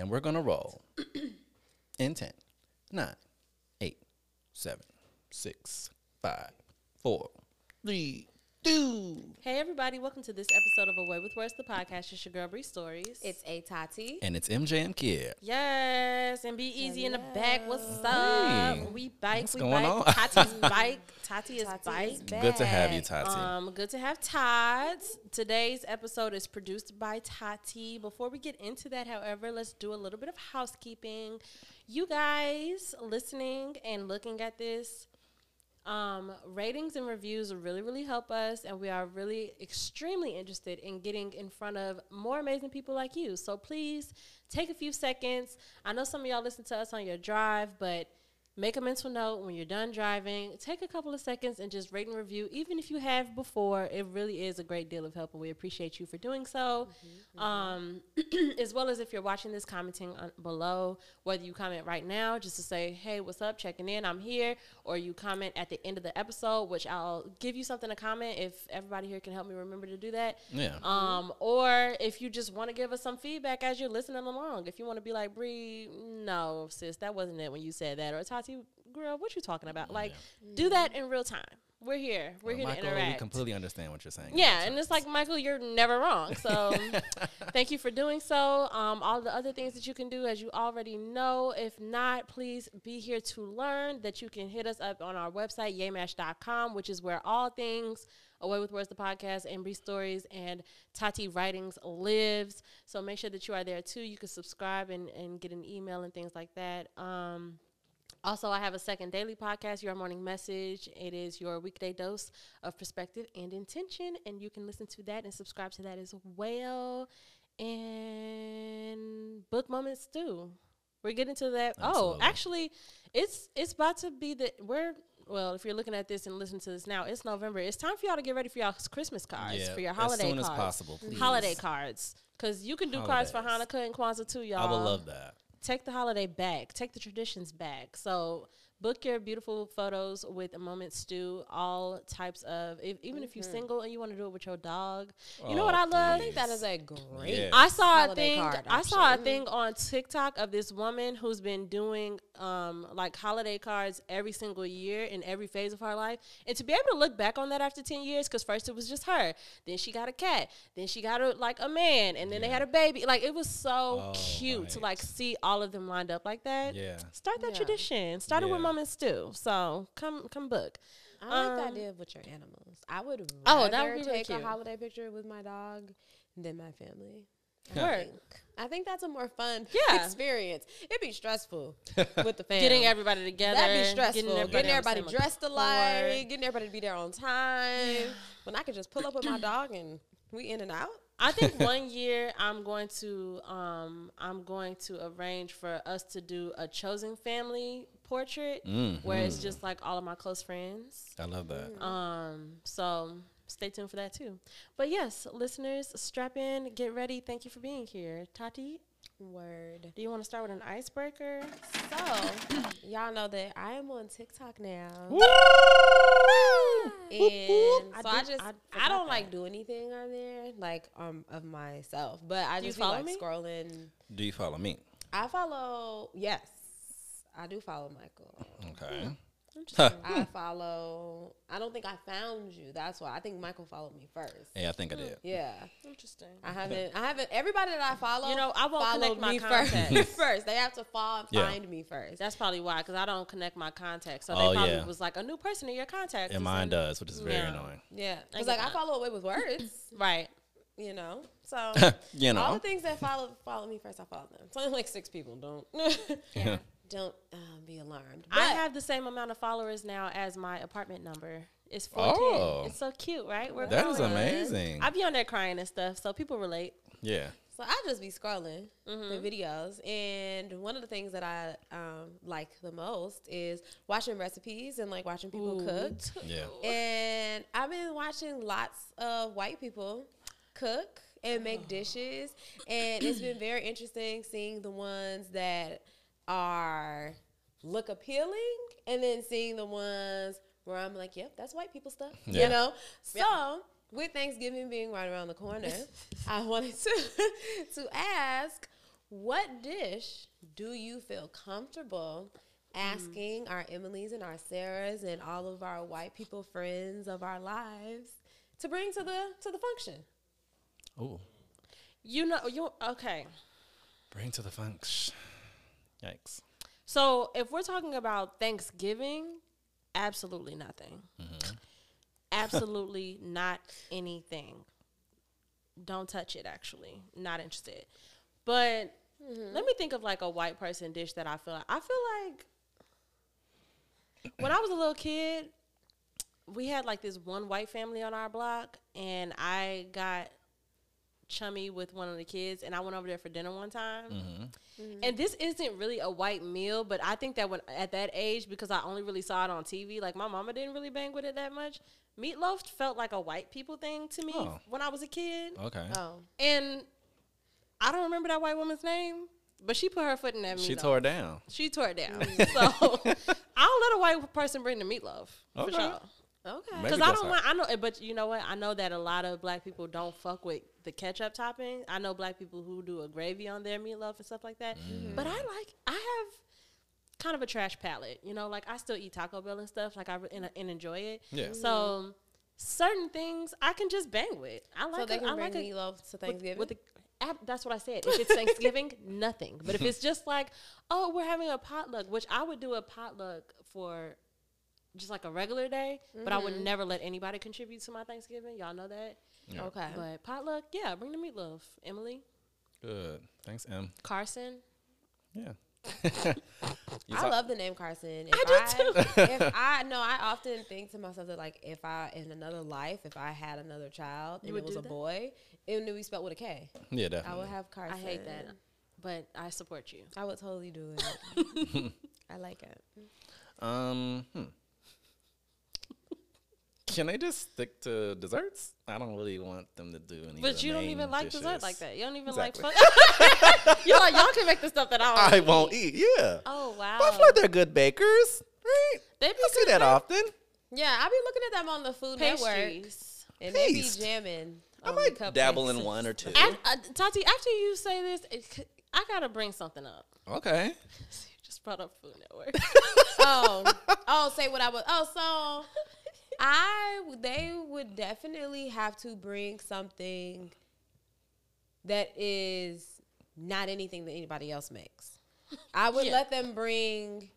and we're gonna roll. In 10, 9, 8, 7, 6, 5, 4, 3, 2. Hey everybody, welcome to this episode of Away with Words, the podcast. It's your girl Bree Stories. It's A Tati. And it's MJ and Kid. yes, and be easy in the back. What's up? Hey. We bike, What's we going bike. on? Tati's bike. Tati is Tati bike. is Good to have you. Tati. Um, good to have Tots. Today's episode is produced by Tati. Before we get into that, however, let's do a little bit of housekeeping. You guys listening and looking at this, um, ratings and reviews really, really help us, and we are really extremely interested in getting in front of more amazing people like you. So please take a few seconds. I know some of y'all listen to us on your drive, but make a mental note when you're done driving. Take a couple of seconds and just rate and review, even if you have before. It really is a great deal of help, and we appreciate you for doing so. Um, as well as if you're watching this, commenting on, below, whether you comment right now just to say, "Hey, what's up? Checking in. I'm here," or you comment at the end of the episode, which I'll give you something to comment if everybody here can help me remember to do that. Yeah. Um, or if you just want to give us some feedback as you're listening along. If you want to be like, Bree, no, sis, that wasn't it when you said that. Or Tati, girl, what you talking about? Like, do that in real time. We're here. We're Well, here Michael, to we completely understand what you're saying. Yeah, and it's like Michael, you're never wrong. So thank you for doing so. Um, all the other things that you can do, as you already know. If not, please be here to learn that you can hit us up on our website, yamash.com, which is where all things Away with Words, the podcast, and Bree Stories, and Tati Writings lives. So make sure that you are there too. You can subscribe and, and get an email and things like that. Um, also, I have a second daily podcast, Your Morning Message. It is your weekday dose of perspective and intention, and you can listen to that and subscribe to that as well. And book moments too. We're getting to that. Oh, Absolutely. Oh, actually, it's it's about to be the we're well. If you're looking at this and listening to this now, it's November. It's time for y'all to get ready for y'all Christmas cards Yeah, for your as holiday soon as cards, possible, please. holiday cards. Because you can do cards for Hanukkah and Kwanzaa too, y'all I would love that. Take the holiday back, take the traditions back. So book your beautiful photos with a moment stew, all types of if, even if you're single and you want to do it with your dog. You know what Oh, I love? I think that is a great. Yeah. I saw a thing. card I saw a thing on TikTok of this woman who's been doing um, like holiday cards every single year in every phase of her life, and to be able to look back on that after ten years, because first it was just her, then she got a cat, then she got a like a man, and then they had a baby. Like it was so Oh, cute to like see all of them lined up like that. Yeah. Start that Yeah. tradition. Start it with Yeah. Mama Stew. So come come book. I like the Um, idea of with your animals. I would Oh, that would be really take cute. a holiday picture with my dog than my family. Yeah. I Word. think. I think that's a more fun Yeah. experience. It'd be stressful with the family. Getting everybody together. That'd be stressful. Getting everybody, the same dressed alike, getting everybody to be there on time. When I could just pull up with my dog and we in and out. I think one year I'm going to um I'm going to arrange for us to do a chosen family portrait where it's Mhm. just like all of my close friends. I love that. Um so stay tuned for that too. But yes, listeners, strap in, get ready. Thank you for being here. Tati, Word. do you want to start with an icebreaker? So, y'all know that I am on TikTok now. And I so I, just I I, don't that. like do anything on there like um of myself, but I Do you just be follow like me? scrolling. Do you follow me? I follow yes, I do follow Michael. Okay. I follow. I don't think I found you. That's why I think Michael followed me first. Yeah, I think I hmm. did. Yeah, Interesting. I haven't. I haven't. Everybody that I follow, You know, I won't connect my contacts. first. first, they have to fall, Yeah. find me first. That's probably why, because I don't connect my contacts. So they Oh, probably yeah. was like a new person in your contacts. And mine does, which is very Yeah. annoying. Yeah, I because get like I follow away with words. Right. you know. So You know all the things that follow follow me first, I follow them. It's only like six people. Don't Yeah. Don't um, be alarmed. I have the same amount of followers now as my apartment number. It's 14. Oh. It's so cute, right? We're That is amazing. I be on there crying and stuff, so people relate. Yeah. so I just be scrolling Mhm. the videos, and one of the things that I um, like the most is watching recipes and like watching people Ooh, cook. Yeah. And I've been watching lots of white people cook and make dishes. And it's been very interesting seeing the ones that are look appealing and then seeing the ones where I'm like, yep, that's white people stuff. Yeah. You know? So with Thanksgiving being right around the corner, I wanted to to ask What dish do you feel comfortable asking our Emily's and our Sarahs and all of our white people friends of our lives to bring to the to the function? Oh. You know, you okay. bring to the function. Yikes. So if we're talking about Thanksgiving, absolutely nothing. Mm-hmm. Absolutely not anything. Don't touch it. Actually, not interested. But mm-hmm. let me think of like a white person dish that I feel like. I feel like when I was a little kid, we had like this one white family on our block, and I got chummy with one of the kids, and I went over there for dinner one time. Mm-hmm. Mm-hmm. And this isn't really a white meal, but I think that when at that age, because I only really saw it on TV, like my mama didn't really bang with it that much. Meatloaf felt like a white people thing to me Oh. when I was a kid, Okay. Oh, and I don't remember that white woman's name, but she put her foot in that meatloaf. She tore it down. She tore it down. Mm. so I don't let a white person bring the meatloaf for Okay. sure. okay. Because I don't how- mind. I know, but you know what? I know that a lot of black people don't fuck with the ketchup topping. I know black people who do a gravy on their meatloaf and stuff like that. Mm. But I like. I have kind of a trash palate. You know, like I still eat Taco Bell and stuff. Like I re- and, and enjoy it. Yeah. So certain things I can just bang with. I like. so they a- can I bring like a- meatloaf to Thanksgiving. With, the, ab- that's what I said. If it's Thanksgiving, nothing. But if it's just like, oh, we're having a potluck, which I would do a potluck for just like a regular day, but I would Mm-hmm. never let anybody contribute to my Thanksgiving. Y'all know that. Yeah. okay. But potluck, yeah, bring the meatloaf. Emily, Good. Thanks, M. Carson. Yeah. I talk- love the name Carson. If I do too. if I no, I often think to myself that like if I in another life, if I had another child and it was a that? boy, it would be spelled with a K. Yeah, definitely. I would have Carson. I hate that, but I support you. I would totally do it. I like it. Um, hmm. Can they just stick to desserts? I don't really want them to do any. of But you don't even like dishes. dessert like that. You don't even Exactly. like. You're like y'all can make the stuff that I I won't eat. Yeah. Oh wow. But I feel like they're good bakers, right? They be I see that often. Yeah, I be looking at them on the Food Network, and they be jamming. I might dabble in one or two. Uh, Tati, after you say this, it, I gotta bring something up. Okay. You just brought up Food Network. oh, oh, say what I was. Oh, so I they would definitely have to bring something that is not anything that anybody else makes. I would Yeah. let them bring.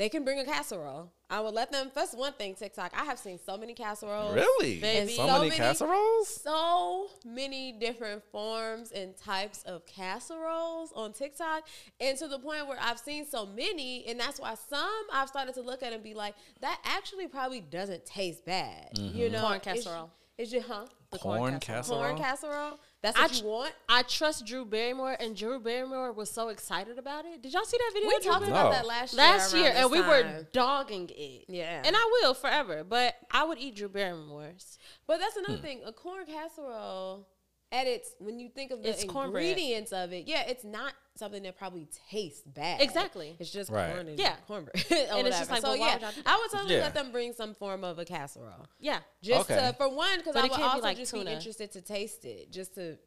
They can bring a casserole. I would let them. That's one thing. TikTok. I have seen so many casseroles. Really? Baby. So, So many many- casseroles? so many different forms and types of casseroles on TikTok, and to the point where I've seen so many, and that's why some I've started to look at and be like, that actually probably doesn't taste bad. You mm-hmm. know, Corn casserole. Is your huh? The Corn casserole? Corn casserole. That's I what tr- you want. I trust Drew Barrymore, and Drew Barrymore was so excited about it. Did y'all see that video? We talked Barrymore? about No. that last year. last year, this and we were dogging it. Yeah. and I will forever. But I would eat Drew Barrymore's. But that's another hmm. thing. A corn casserole, at its when you think of the It's cornbread. ingredients of it, yeah, it's not something that probably tastes bad. Exactly. It's just Right. corn and Yeah. cornbread. And and it's just like, so well, why yeah, would I would totally Yeah. let them bring some form of a casserole. Yeah, Just Okay. to, for one, because I would can't be also like just tuna. be interested to taste it, just to.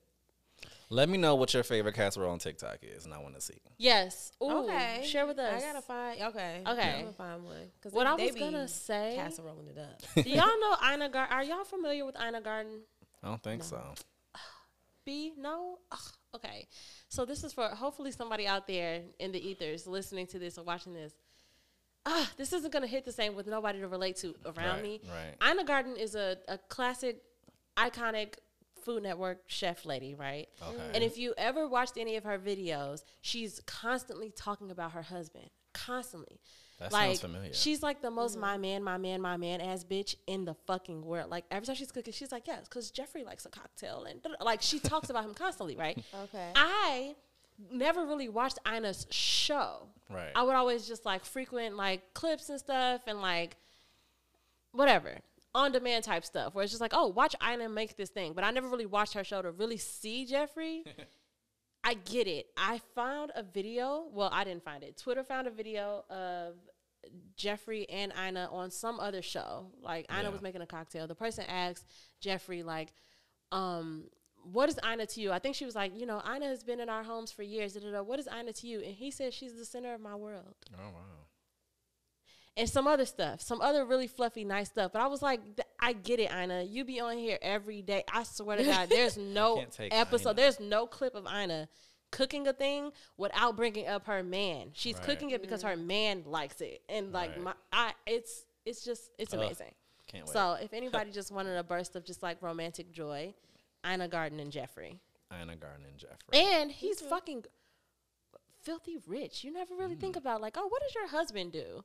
Let me know what your favorite casserole on TikTok is, and I want to see. yes. Ooh, okay, share with us. I gotta find. Okay, Okay. I'm gonna find one. Because What I was be gonna say- casseroling it up. Do y'all know Ina Garten? Are y'all familiar with Ina Garten? I don't think so. B? No? Ugh, okay. So this is for hopefully somebody out there in the ethers listening to this or watching this. Ah, this isn't gonna hit the same with nobody to relate to around Right, me. right. Ina Garten is a, a classic, iconic Food Network chef lady, right? Okay. And if you ever watched any of her videos, she's constantly talking about her husband. Constantly. That like, sounds familiar. She's like the most mm. my man, my man, my man ass bitch in the fucking world. Like every time she's cooking, she's like, yes, because Jeffrey likes a cocktail, and like she talks about him constantly, right? Okay. I never really watched Ina's show. Right. I would always just like frequent like clips and stuff and like whatever on demand type stuff where it's just like, oh, watch Ina make this thing. But I never really watched her show to really see Jeffrey. I get it. I found a video. Well, I didn't find it. Twitter found a video of Jeffrey and Ina on some other show. Like Ina Yeah. was making a cocktail. The person asked Jeffrey like, um, what is Ina to you? I think she was like, you know, Ina has been in our homes for years. Da, da, da. What is Ina to you? And he said she's the center of my world. Oh wow. And some other stuff, some other really fluffy, nice stuff. But I was like, I get it, Ina. You be on here every day. I swear to God, there's no episode, Ina. there's no clip of Ina cooking a thing without bringing up her man. She's Right. cooking it because her man likes it, and like Right. my, I, it's it's just it's Ugh. amazing. Can't wait. So if anybody just wanted a burst of just like romantic joy, Ina Garten and Jeffrey. Ina Garten and Jeffrey. And he's fucking filthy rich. You never really Mm. think about like, oh, what does your husband do?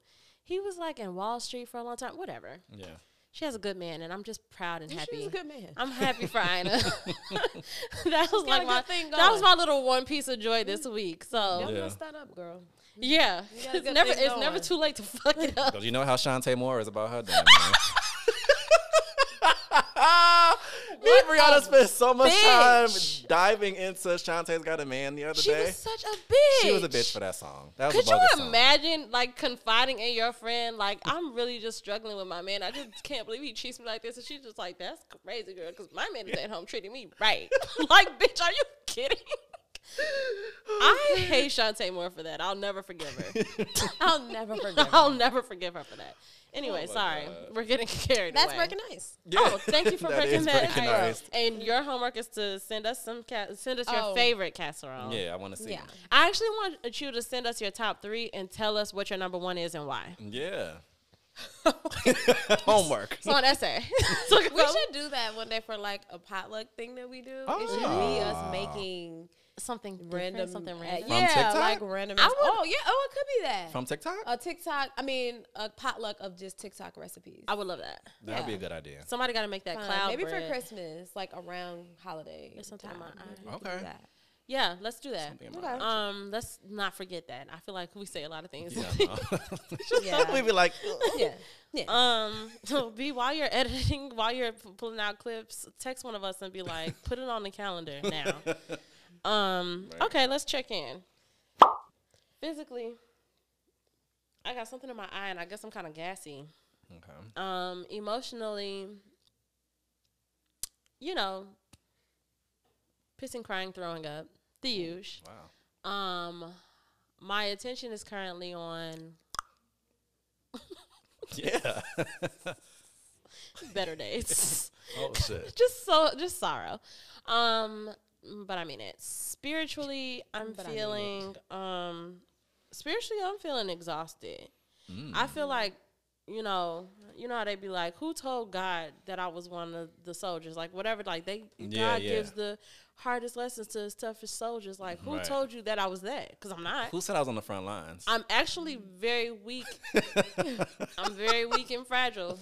He was like in Wall Street for a long time. Whatever. yeah. She has a good man, and I'm just proud and She happy. was a good man. I'm happy for Ina. that was like my thing that was my little one piece of joy this week. So Don't Yeah. mess that up, girl. yeah, You got a it's never thing it's never too late to fuck it up. Because you know how Chanté Moore is about her damn man. Me and Brianna spent so much time diving into Chanté's Got a Man the other She day. She was such a bitch. She was a bitch for that song. That was Could you song. imagine like confiding in your friend, like I'm really just struggling with my man. I just can't believe he treats me like this, and she's just like, "That's crazy, girl," because my man is at home treating me right. like, bitch, are you kidding? I hate Chanté Moore for that. I'll never forgive her. I'll never forget. I'll never forgive her for that. Anyway, Oh my sorry, God. we're getting carried That's away. recognized. Oh, thank you for That breaking is that. recognized. And your homework is to send us some ca- send us your Oh. favorite casserole. Yeah, I want to see. Yeah. I actually want you to send us your top three and tell us what your number one is and why. Yeah. Homework. It's on essay. Talk We should do that one day for like a potluck thing that we do. It oh. should be us making something different, random, something random. yeah, TikTok? like random. I would- oh yeah, oh it could be that. From TikTok? a TikTok. I mean, a potluck of just TikTok recipes. I would love that. that would be a good idea. Somebody got to make that Fun. cloud Maybe bread. for Christmas, like around holiday. or something time. my eye. Do Okay. that. Yeah, let's do that. Something in my Okay. Um, let's not forget that. I feel like we say a lot of things. Yeah, no. Yeah. We'd be like, Yeah. Yeah. Um, so be while you're editing, while you're p- pulling out clips, text one of us and be like, put it on the calendar now. Um, Right. okay, let's check in. Physically, I got something in my eye, and I guess I'm kind of gassy. okay. Um, emotionally, you know, pissing, crying, throwing up, the huge. Wow. Um, my attention is currently on Yeah. better days. oh shit. just so just sorrow um but i mean it. Spiritually i'm But I mean feeling um spiritually i'm feeling exhausted. Mm. i feel like you know you know how they be like who told god that i was one of the soldiers? Like whatever like they Yeah, god yeah. gives the hardest lessons to his toughest soldiers. Like who Right. told you that i was that? Because i'm not. Who said I was on the front lines? i'm actually very weak. I'm very weak and fragile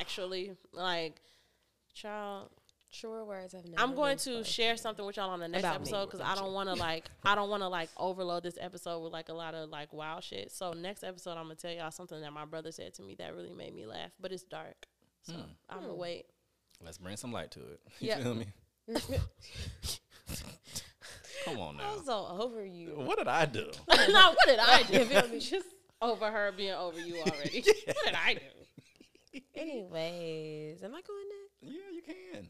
actually. Like child Sure words have never. I'm going to spoken. share something with y'all on the next About episode because I don't want to like I don't want to like overload this episode with like a lot of like wild shit. So next episode I'm gonna tell y'all something that my brother said to me that really made me laugh, but it's dark. So Hmm. I'm gonna wait. Let's bring some light to it. You Yeah. feel me? Come on now. I'm so over you. What did I do? now what did I do? feel me? Just over her being over you already. What did I do? Anyways, am I going next? Yeah, you can.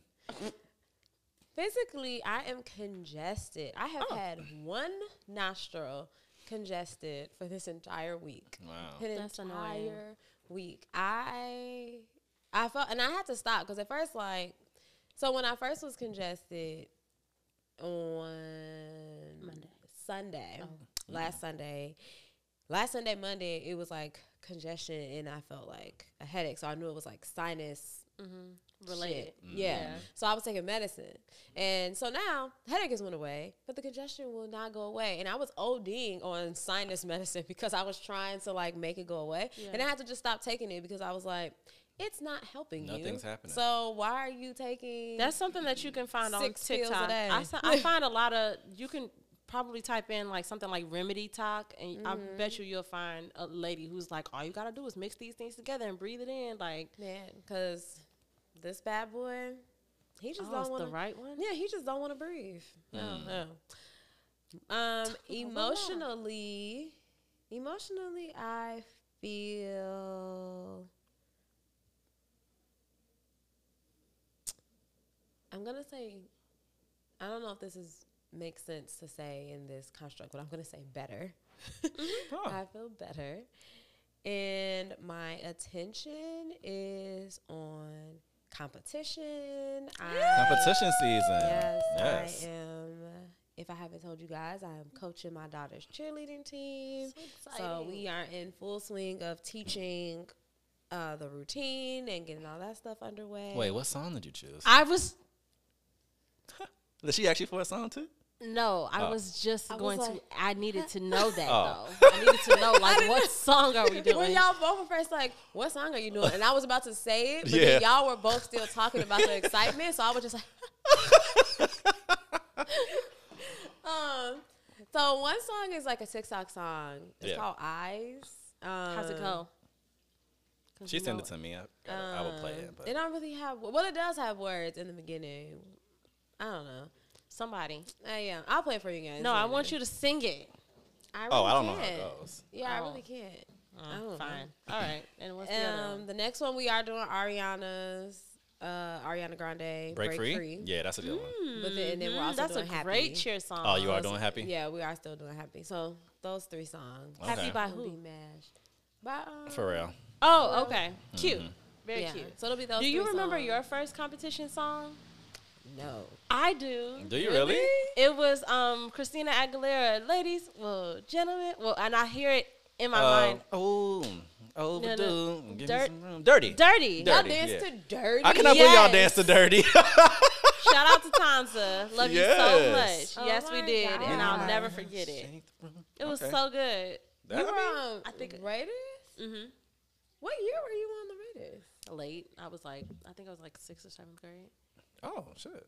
Physically, I am congested. I have Oh. had one nostril congested for this entire week. Wow. An That's entire annoying. week. I I felt and I had to stop because at first like so when I first was congested on Monday. Sunday, Oh. last Sunday, last Sunday Monday it was like congestion and I felt like a headache, so I knew it was like sinus Mm-hmm. Related. shit. Yeah. Yeah. So I was taking medicine. And so now headache has went away, but the congestion will not go away. And I was ODing on sinus medicine because I was trying to like make it go away. Yeah. And I had to just stop taking it because I was like, it's not helping you. Nothing's happening. So why are you taking That's something that you can find Six on pills a TikTok. I, I, s- I find a lot of you can probably type in like something like remedy talk, and I Mm-hmm. bet you you'll find a lady who's like, all you gotta do is mix these things together and breathe it in. Like, man, because this bad boy, he just oh, don't want the right one. Yeah, he just don't want to breathe. No, Mm. no. Um, emotionally, emotionally, I feel. I'm gonna say I don't know if this is makes sense to say in this construct, but I'm gonna say better. Oh. I feel better. And my attention is on competition. I, Competition season. yes, Yes. I am. If I haven't told you guys, I am coaching my daughter's cheerleading team. So we are in full swing of teaching uh, the routine and getting all that stuff underway. Wait, what song did you choose? I was Did she ask you for a song too? No, I Oh. was just I was going like- to. I needed to know that Oh. though. I needed to know like what song are we when doing? y'all both were first like, "What song are you doing?" and I was about to say it, but Yeah. then y'all were both still talking about the excitement, so I was just like, um. So one song is like a TikTok song. It's Yeah. called Eyes. Um, How's it go? She sent know it to me. I, I, I would play it, um, but It don't really have. Well, it does have words in the beginning. I don't know. Somebody. Uh, yeah, I'll play it for you guys. No, I want you to sing it. I oh, I don't know how it goes. Yeah, I Oh. really can't. Don't know. fine. All right. And what's the other? Um, one? the next one we are doing Ariana's, uh, Ariana Grande, Break, free? Yeah, that's a good one. But then, and then we're also that's doing a happy. great cheer song. Oh, you are doing happy? Yeah, we are still doing happy. So those three songs. Okay. Happy by will be who? mashed. By um, For real. Oh, okay. Cute. Mm-hmm. Very yeah. cute. So it'll be those. Do you remember songs. your first competition song? No. I do. Do you really? It was um Christina Aguilera, ladies, well, gentlemen, well, and I hear it in my Uh, mind. Oh, overdue. no. Give Dirt- me some room. Dirty. Dirty. Dirty. Y'all dance yeah. to dirty. I cannot believe y'all Yes. dance to dirty. Shout out to Tanza. Love you so much. Oh yes, we my did, and I'll never forget it. Shake the room. It was Okay. so good. That- You were on I think- Raiders. hmm What year were you on the Raiders? Late. I was like, I think I was like sixth or seventh grade. Oh shit.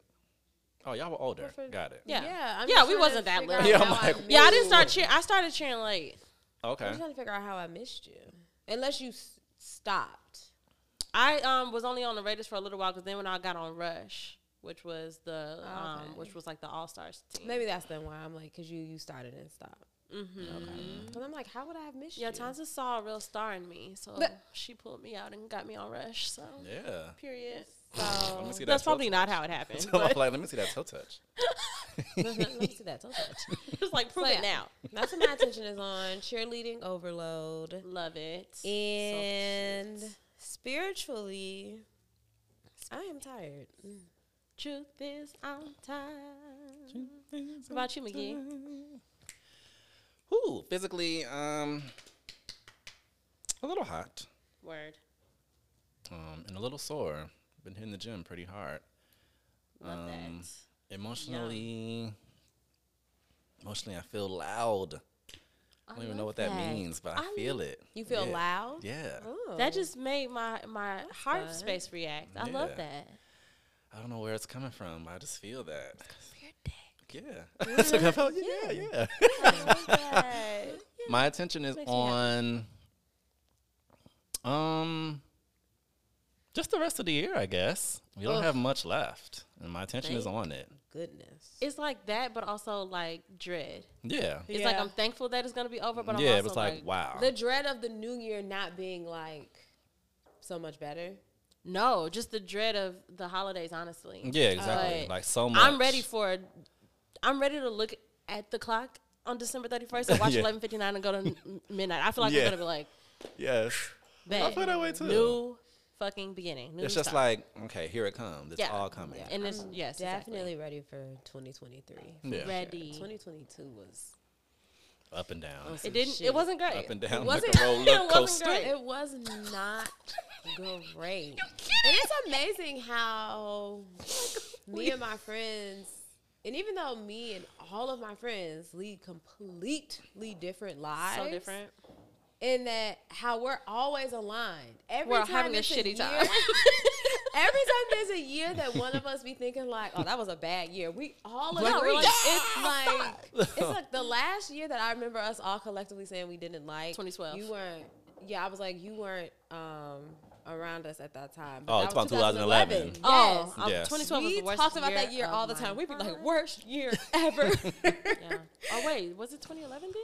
Oh, y'all were older. for- Got it. Yeah. Yeah, I'm Yeah, we wasn't that figure little. Yeah, I'm how I like, Yeah, I didn't start cheering. I started cheering late. Okay. I'm trying to figure out how I missed you, unless you s- stopped. I um was only on the Raiders for a little while because then when I got on Rush, which was the um Okay. which was like the All Stars team. Maybe that's then why I'm like, cause you you started and stopped. Mm-hmm. Cause I'm like, how would I have missed Yeah, you? Yeah, Tanza saw a real star in me, so But- she pulled me out and got me on Rush. So Yeah. period. Let me see That's that toe probably not how it happened. I'm like, let me see that toe touch. Let me see that toe touch. it's like prove So, it yeah. now. That's what my attention is on. Cheerleading overload. Love it. And cute. spiritually, I am tired. truth is, I'm tired. What about you, McGee? Ooh, physically, um, a little hot, Word. um, and a little sore. Been hitting the gym pretty hard. Love Um, that. Emotionally, emotionally, I feel loud. I don't even know what that, that. means, but I, I feel it. You feel Yeah. loud? Yeah. Oh. That just made my my heart fun. space react. I love that. I don't know where it's coming from. but I just feel that. Yeah. That's what I felt. Yeah, yeah. that. My attention is on um just the rest of the year, I guess. We don't Ugh. have much left. And my attention is Thank on it. Goodness. It's like that, but also like dread. Yeah. It's like Yeah. I'm thankful that it's gonna be over, but I'm yeah, also it was like, wow. The dread of the new year not being like so much better. no, just the dread of the holidays. Honestly, yeah, exactly. But like so much. I'm ready for. I'm ready to look at the clock on December 31st and watch Yeah. 11:59 and go to n- midnight. I feel like Yeah. we're gonna be like, Yes. I bet, feel that way too. new fucking beginning. New it's just start. like, okay, here it comes. It's Yeah. all coming. Yeah. and it's I'm yes, Definitely ready for 2023. Yeah. ready. 2022 was. Up and down. It didn't. shit. It wasn't great. Up and down It wasn't, a roller it wasn't great. It was not great. And it's amazing how me and my friends, and even though me and all of my friends lead completely different lives, So different. In that how we're always aligned. Every We're time having a it's shitty year- time. every time there's a year that one of us be thinking like, "Oh, that was a bad year," we all Like, agree. we're it's like it's like the last year that I remember us all collectively saying we didn't like. 2012. You weren't. Yeah, I was like, you weren't um, around us at that time. Oh, that it's was about 2011. Yes. Oh, um, Yes. 2012 was we the worst We talked about that year all the time. We'd be like, worst year ever. Yeah. Oh wait, was it 2011 then?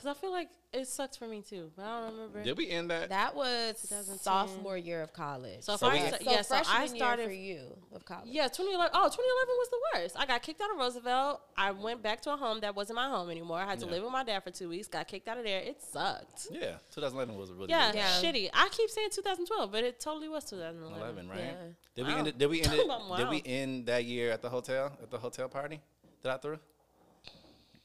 Because I feel like it sucked for me too, but I don't remember. Did we end that? That was sophomore year of college. So So I we- so yeah, so I freshman year started for you of college. Yeah, 2011. Oh, 2011 was the worst. I got kicked out of Roosevelt. I went back to a home that wasn't my home anymore. I had to Yeah. live with my dad for two weeks. Got kicked out of there. It sucked. yeah, 2011 was a really Yeah, Yeah. shitty. I keep saying 2012, but it totally was 2011. 11, right? Yeah. Did we Wow. end it? Did we end it? Wow. Did we end that year at the hotel at the hotel party that I threw?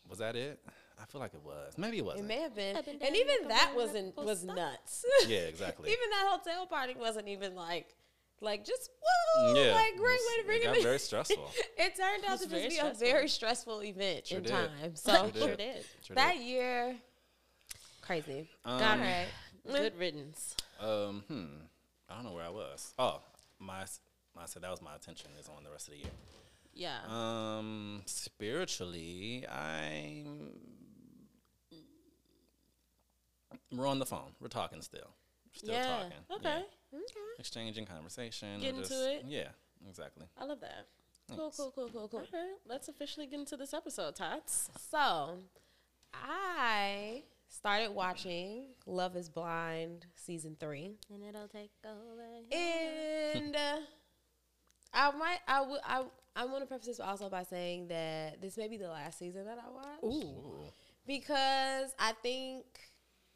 Was that it? I feel like it was. Maybe it It wasn't. It may have been, Up and and even that wasn't was nuts. Yeah, exactly. even that hotel party wasn't even like, like just woo, yeah, like great it way to bring it it. got in. very stressful. it turned out was to just be stressful. a very stressful event Sure in did. time. So Sure Sure did. did. Sure that did. year, crazy. Um, Got it. Good riddance. Um, hmm. I don't know where I was. Oh, my. I said that was my attention is on the rest of the year. Yeah. Um, spiritually, I'm. We're on the phone. We're talking still. Still yeah. talking. Okay. Yeah. Exchanging conversation. We're Get into just- it. Yeah, exactly. I love that. Cool, Thanks. cool, cool, cool, cool. Okay. Let's officially get into this episode, Tots. So, I started watching Love Is Blind season three. And it'll take over. and uh, I might I would I I want to preface this also by saying that this may be the last season that I watch Ooh. Ooh. because I think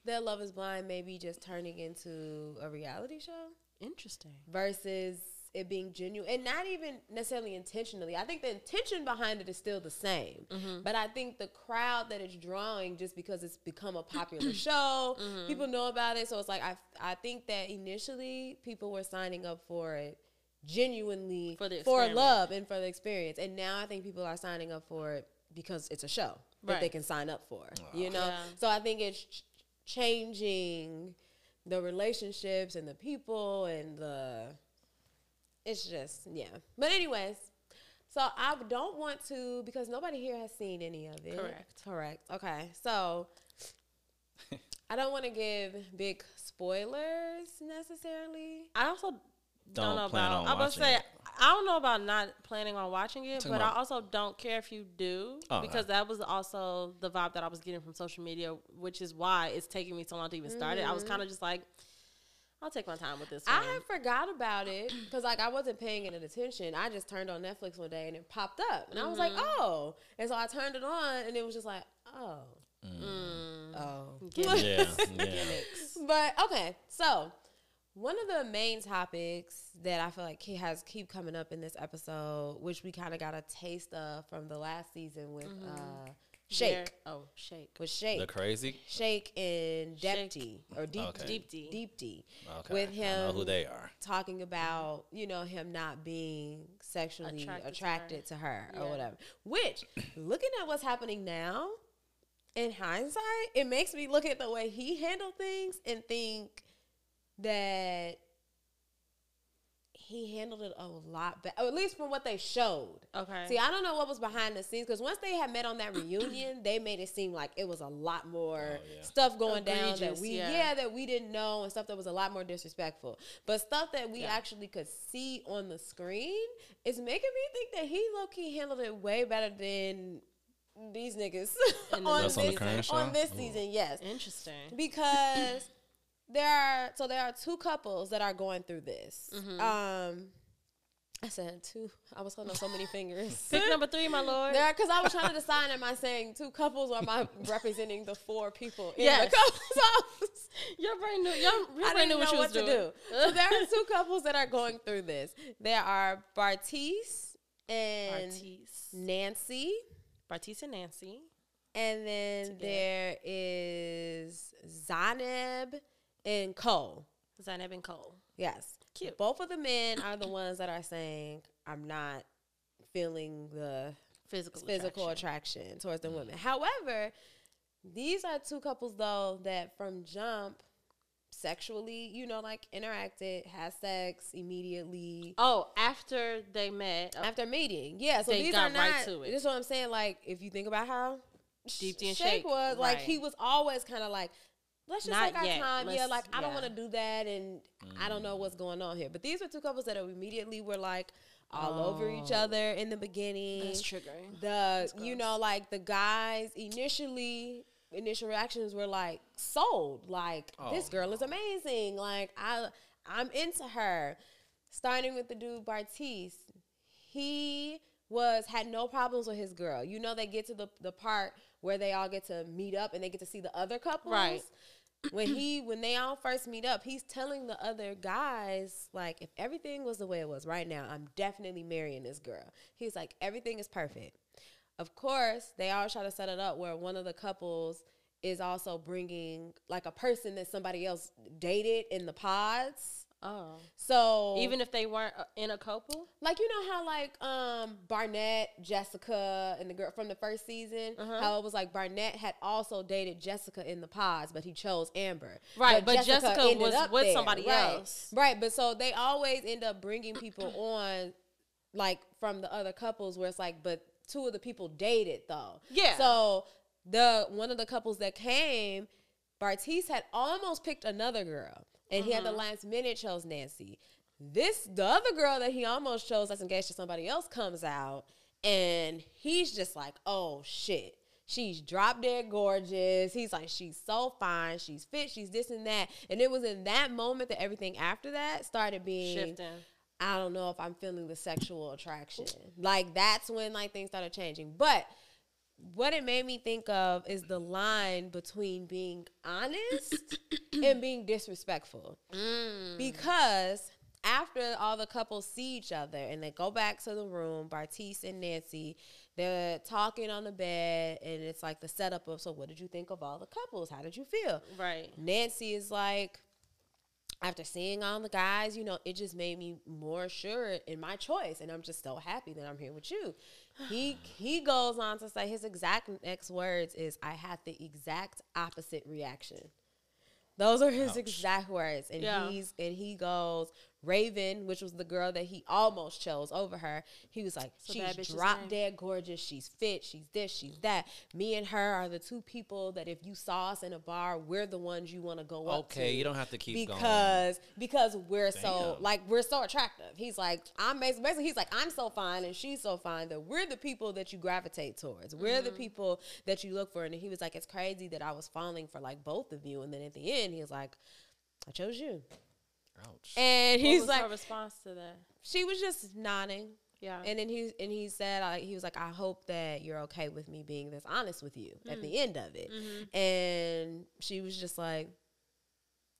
that Love Is Blind may be just turning into a reality show Interesting. versus it being genuine and not even necessarily intentionally. I think the intention behind it is still the same, mm-hmm. but I think the crowd that it's drawing just because it's become a popular show, mm-hmm. people know about it. So it's like I I think that initially people were signing up for it genuinely For the for love and for the experience, and now I think people are signing up for it because it's a show that they can sign up for. You know, Yeah. so I think it's ch- changing the relationships and the people and the it's just yeah. But anyways so i don't want to because nobody here has seen any of it. Correct. correct. Okay. So i don't want to give big spoilers necessarily. I also don't, Don't know plan about. on I'm watching say it. I don't know about not planning on watching it, Talking but about- I also don't care if you do Oh, because that was also the vibe that I was getting from social media, which is why it's taking me so long to even start it. I was kind of just like, I'll take my time with this. One. I had forgot about it because like I wasn't paying it attention. I just turned on Netflix one day and it popped up, and I was like, mm-hmm. "Oh!" And so I turned it on, and it was just like, "Oh, mm. Mm. oh." Get Yeah, yeah. But okay, so one of the main topics that I feel like he has keep coming up in this episode, which we kind of got a taste of from the last season with uh, Shake, There- Oh, shake. with Shake, The crazy. Shake and Shake. Deepti or Deep Okay. Deep D. Deep D, Okay. with I him know who they are. talking about you know him not being sexually Attracted attracted, to to her, Yeah. or whatever. Which, looking at what's happening now, in hindsight, it makes me look at the way he handled things and think that he handled it a lot better, at least from what they showed. Okay. See, I don't know what was behind the scenes because once they had met on that reunion, they made it seem like it was a lot more Oh, yeah. stuff going down that we yeah. yeah. that we didn't know and stuff that was a lot more disrespectful. But stuff that we Yeah. actually could see on the screen is making me think that he low key handled it way better than these niggas on, this, on the current show? on this oh. season. Yes, Interesting. because there are so there are two couples that are going through this. Mm-hmm. Um, I said two. I was holding up so many fingers. Pick number three, my lord. There, because I was trying to decide, am I saying two couples or am I representing the four people in Yes. the couples office? Your brain knew. Your, your I brain didn't knew know what you what was to doing. do. So there are two couples that are going through this. There are Bartise and Bartise. Nancy, Bartise and Nancy. and then Together. there is Zanab and Cole. Zanab and Cole. Yes. Cute. Both of the men are the ones that are saying, I'm not feeling the Physical. physical attraction. attraction, towards the women. However, these are two couples though that from jump sexually, you know, like interacted, had sex immediately Oh, after they met. uh, after meeting. Yeah, so They these got are right not. to it. This is what I'm saying. Like, if you think about how Deep and Shake Shake, was, like he was always kind of like. Let's just Not take our time. yeah, Let's- like I don't want to do that, and I don't know mm. what's going on here. But these were two couples that immediately were like all over each Oh. other in the beginning. That's triggering. the you know like the guys initially initial reactions were like sold. Like Oh, this girl is amazing. Like I I'm into her. Starting with the dude Bartise, he was had no problems with his girl. You know, they get to the the part where they all get to meet up and they get to see the other couples. Right. When he when they all first meet up, he's telling the other guys like, if everything was the way it was right now, I'm definitely marrying this girl. He's like, everything is perfect. Of course, they all try to set it up where one of the couples is also bringing like a person that somebody else dated in the pods. Oh. So Even if they weren't uh, in a couple? like you know how like um Barnett, Jessica, and the girl from the first season, Uh-huh. how it was like Barnett had also dated Jessica in the pods, but he chose Amber. Right, but Jessica ended was with somebody right. else. Right, but so they always end up bringing people on, like from the other couples, where it's like, but two of the people dated though. Yeah. So the one of the couples that came, Bartise had almost picked another girl, and he had Mm-hmm. the last minute chose Nancy. This the other girl that he almost chose that's engaged to somebody else comes out, and he's just like, oh shit. She's drop dead gorgeous. He's like, she's so fine. She's fit. She's this and that. And it was in that moment that everything after that started being Shifting. I don't know if I'm feeling the sexual attraction. Like that's when like things started changing. But what it made me think of is the line between being honest and being disrespectful. Mm. Because after all the couples see each other and they go back to the room, Bartise and Nancy, they're talking on the bed and it's like the setup of so what did you think of all the couples? How did you feel? Right. Nancy is like, after seeing all the guys, you know, it just made me more sure in my choice, and I'm just so happy that I'm here with you. He he goes on to say his exact next words is, "I had the exact opposite reaction." Those are his Ouch. exact words, and Yeah. he's and he goes Raven, which was the girl that he almost chose over her. He was like, So "She's drop dead gorgeous. She's fit. She's this. She's that. Me and her are the two people that if you saw us in a bar, we're the ones you want to go up to." Okay, you don't have to keep going. because because we're so like we're so attractive. He's like I'm basically, basically he's like I'm so fine and she's so fine that we're the people that you gravitate towards. We're Mm-hmm. the people that you look for. And he was like, it's crazy that I was falling for like both of you. And then at the end, he was like, I chose you. Ouch. And What he's was like, her response to that? she was just nodding. Yeah. And then he and he said I, he was like I hope that you're okay with me being this honest with you at Mm. the end of it. Mm-hmm. And she was just like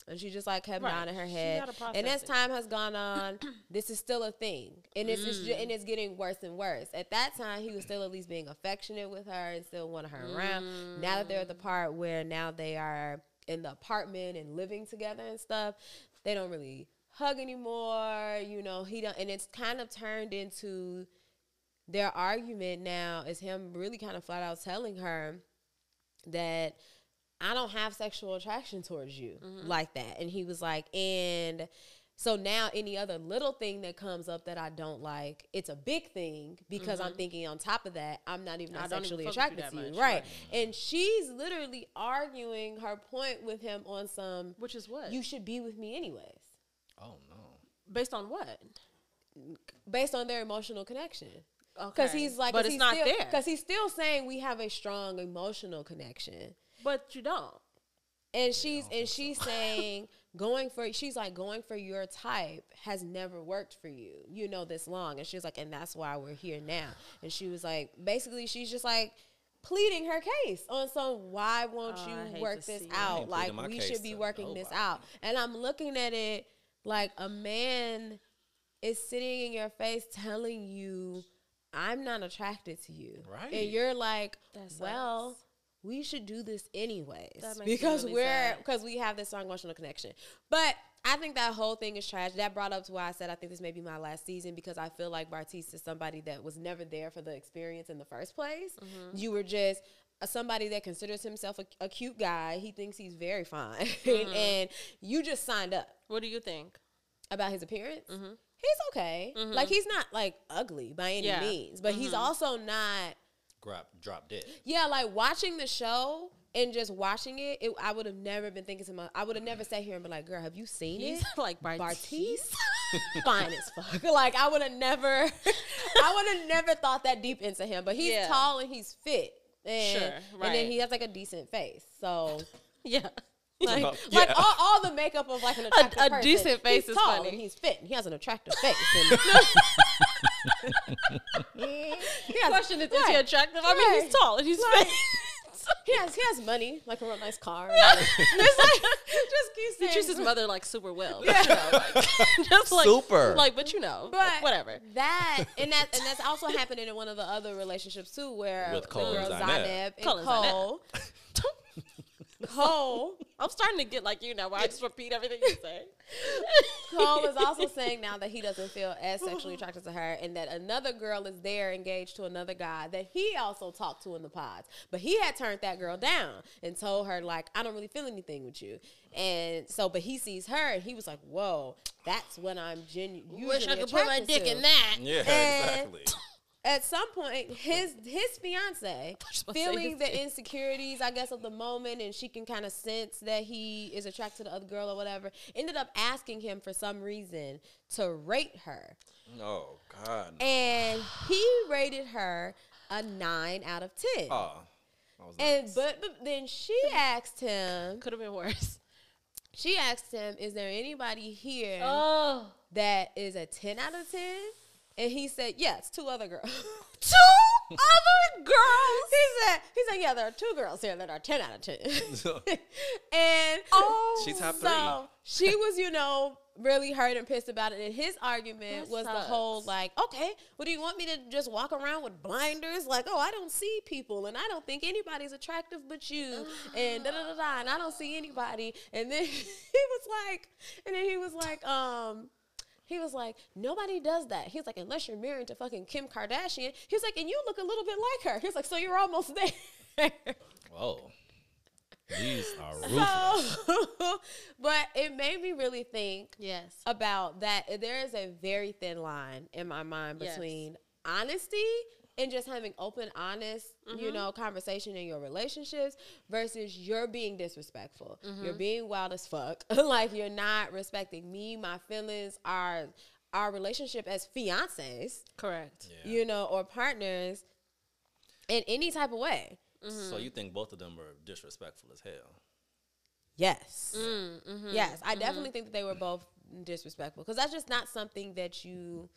and she just like kept Right. nodding her head. And as it. time has gone on, this is still a thing, and it's just, Mm. and it's getting worse and worse. At that time, he was still at least being affectionate with her and still wanted her around. Now that they're at the Mm. part where now they are in the apartment and living together and stuff, they don't really hug anymore. You know, he don't, and it's kind of turned into their argument now is him really kind of flat out telling her that I don't have sexual attraction towards you mm-hmm. like that. And he was like, and so now any other little thing that comes up that I don't like, it's a big thing because I'm mm-hmm. thinking on top of that, I'm not even not don't even sexually you attracted to you. much, Right. right. And she's literally arguing her point with him on some Which is what? you should be with me anyways. oh no. Based on what? Based on their emotional connection. Okay. Because he's like, but it's not there. Because he's still saying we have a strong emotional connection. But you don't. And she's and she's saying going for she's like going for your type has never worked for you, you know, this long. And she's like, and that's why we're here now. And she was like, basically, she's just like pleading her case on some why won't Oh, you work this out? Like we should be to working this out. And I'm looking at it like a man is sitting in your face telling you, I'm not attracted to you. Right. And you're like, That well, sucks. We should do this anyways because really we're because we have this strong emotional connection. But I think that whole thing is trash. That brought up to why I said I think this may be my last season because I feel like Bartise is somebody that was never there for the experience in the first place. Mm-hmm. You were just a, somebody that considers himself a, a cute guy. He thinks he's very fine, Mm-hmm. and you just signed up What do you think? about his appearance. Mm-hmm. He's okay. Like he's not like ugly by any Yeah. means, but he's Mhm. also not Drop, drop dead. yeah, like watching the show and just watching it, it I would have never been thinking to my I would have never sat here and been like, girl, have you seen He's it? like Bartise. Bartise? Fine as fuck. Like I would have never I would have never thought that deep into him. But he's Yeah. tall and he's fit. and, Sure, and then he has like a decent face. So Yeah. like, Oh, like yeah. all, all the makeup of like an attractive a person. decent face he's is tall funny. and he's fit. And he has an attractive face. And he has, Question is, is he right, attractive? I mean, he's tall and he's Right. fit. he has he has money, like a real nice car. and like, just keep He saying treats his mother like super well. Yeah. You know, like, just like Super. Like, but you know, But whatever. That and that and that's also happening in one of the other relationships too, where With the Cole girl and Zanab. Zanab and Cole and Cole, Cole, I'm starting to get like you now, where I just repeat everything you say. Cole is also saying now that he doesn't feel as sexually attracted to her, and that another girl is there engaged to another guy that he also talked to in the pods, but he had turned that girl down and told her like, "I don't really feel anything with you," and so, but he sees her and he was like, "Whoa, that's when I'm genuine." Wish I could put my dick in that. Yeah, And- exactly. At some point his his fiance was about to say feeling the dick. insecurities i guess of the moment and she can kind of sense that he is attracted to the other girl or whatever ended up asking him for some reason to rate her Oh God. and he rated her a 9 out of 10 Oh, and nice. but, but then she asked him Could have been worse. she asked him is there anybody here Oh, that is a 10 out of 10 and he said yes two other girls two other girls. He said, he said, yeah, there are two girls here that are 10 out of 10. and Oh, She top so she was, you know, really hurt and pissed about it. And his argument That was the whole, like, okay, what do you want me to just walk around with blinders? Like, oh, I don't see people and I don't think anybody's attractive but you. and da da da da. And I don't see anybody. And then he was like, and then he was like, um, he was like, nobody does that. He's like, unless you're married to fucking Kim Kardashian. He's like, and you look a little bit like her. He's like, so you're almost there. Whoa. These are ruthless. so, but it made me really think yes. about that. There is a very thin line in my mind Yes. between honesty and just having open, honest, Mm-hmm. you know, conversation in your relationships versus you're being disrespectful. Mm-hmm. You're being wild as fuck. like you're not respecting me, my feelings, our our relationship as fiancés, Correct. Yeah. you know, or partners in any type of way. So you think both of them were disrespectful as hell? Yes. Mm, mm-hmm. Yes, I definitely think that they were both disrespectful because that's just not something that you.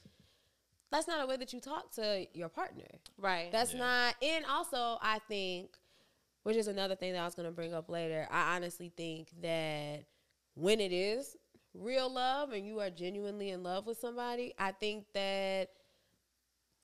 That's not a way that you talk to your partner. Right. That's Yeah. not. And also, I think, which is another thing that I was going to bring up later. I honestly think that when it is real love and you are genuinely in love with somebody, I think that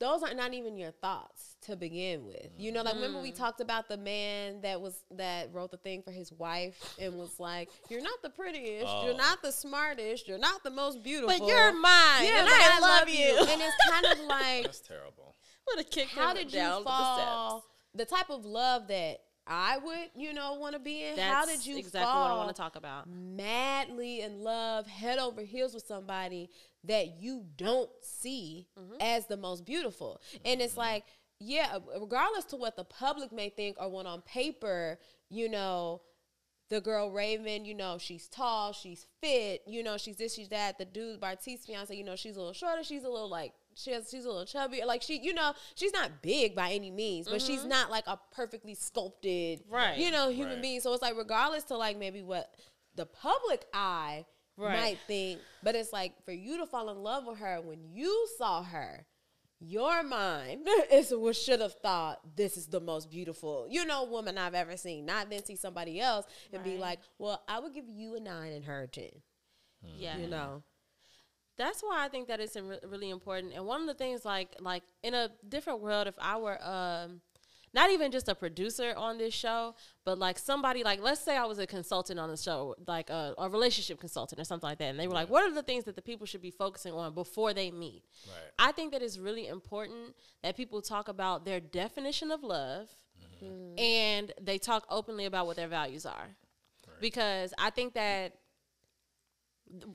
those are not even your thoughts to begin with. You know, like remember we mm. talked about the man that was that wrote the thing for his wife and was like, "You're not the prettiest, you're Oh. not the smartest, you're not the most beautiful, but you're mine, yeah, and but I, love you. and it's kind of like That's terrible. Would have kicked how him did you down fall? The type of love that I would, you know, want to be in. the steps. how did you exactly fall what I want to talk about. madly in love, head over heels with somebody that you don't see Mm-hmm. as the most beautiful? And it's like, yeah, regardless to what the public may think or what on paper, you know. The girl Raven, you know, she's tall, she's fit, you know, she's this, she's that. The dude Bartise fiance, you know, she's a little shorter, she's a little like she has, she's a little chubby. Like she, you know, she's not big by any means, but she's not like a perfectly sculpted, Mm-hmm. Right. You know, human Right. being. So it's like regardless to like maybe what the public eye Right. might think, but it's like for you to fall in love with her when you saw her, your mind is what should have thought this is the most beautiful, you know, woman I've ever seen. Not then see somebody else and be like, well, I would give you a nine and her a ten. Yeah. You know, That's why I think that it's re- really important. And one of the things, like, like in a different world, if I were, um, not even just a producer on this show, but like somebody, like, let's say I was a consultant on the show, like a, a relationship consultant or something like that, and they were like, "What are the things that the people should be focusing on before they meet?" Right. I think that it's really important that people talk about their definition of love mm-hmm. and they talk openly about what their values are. Because I think that th-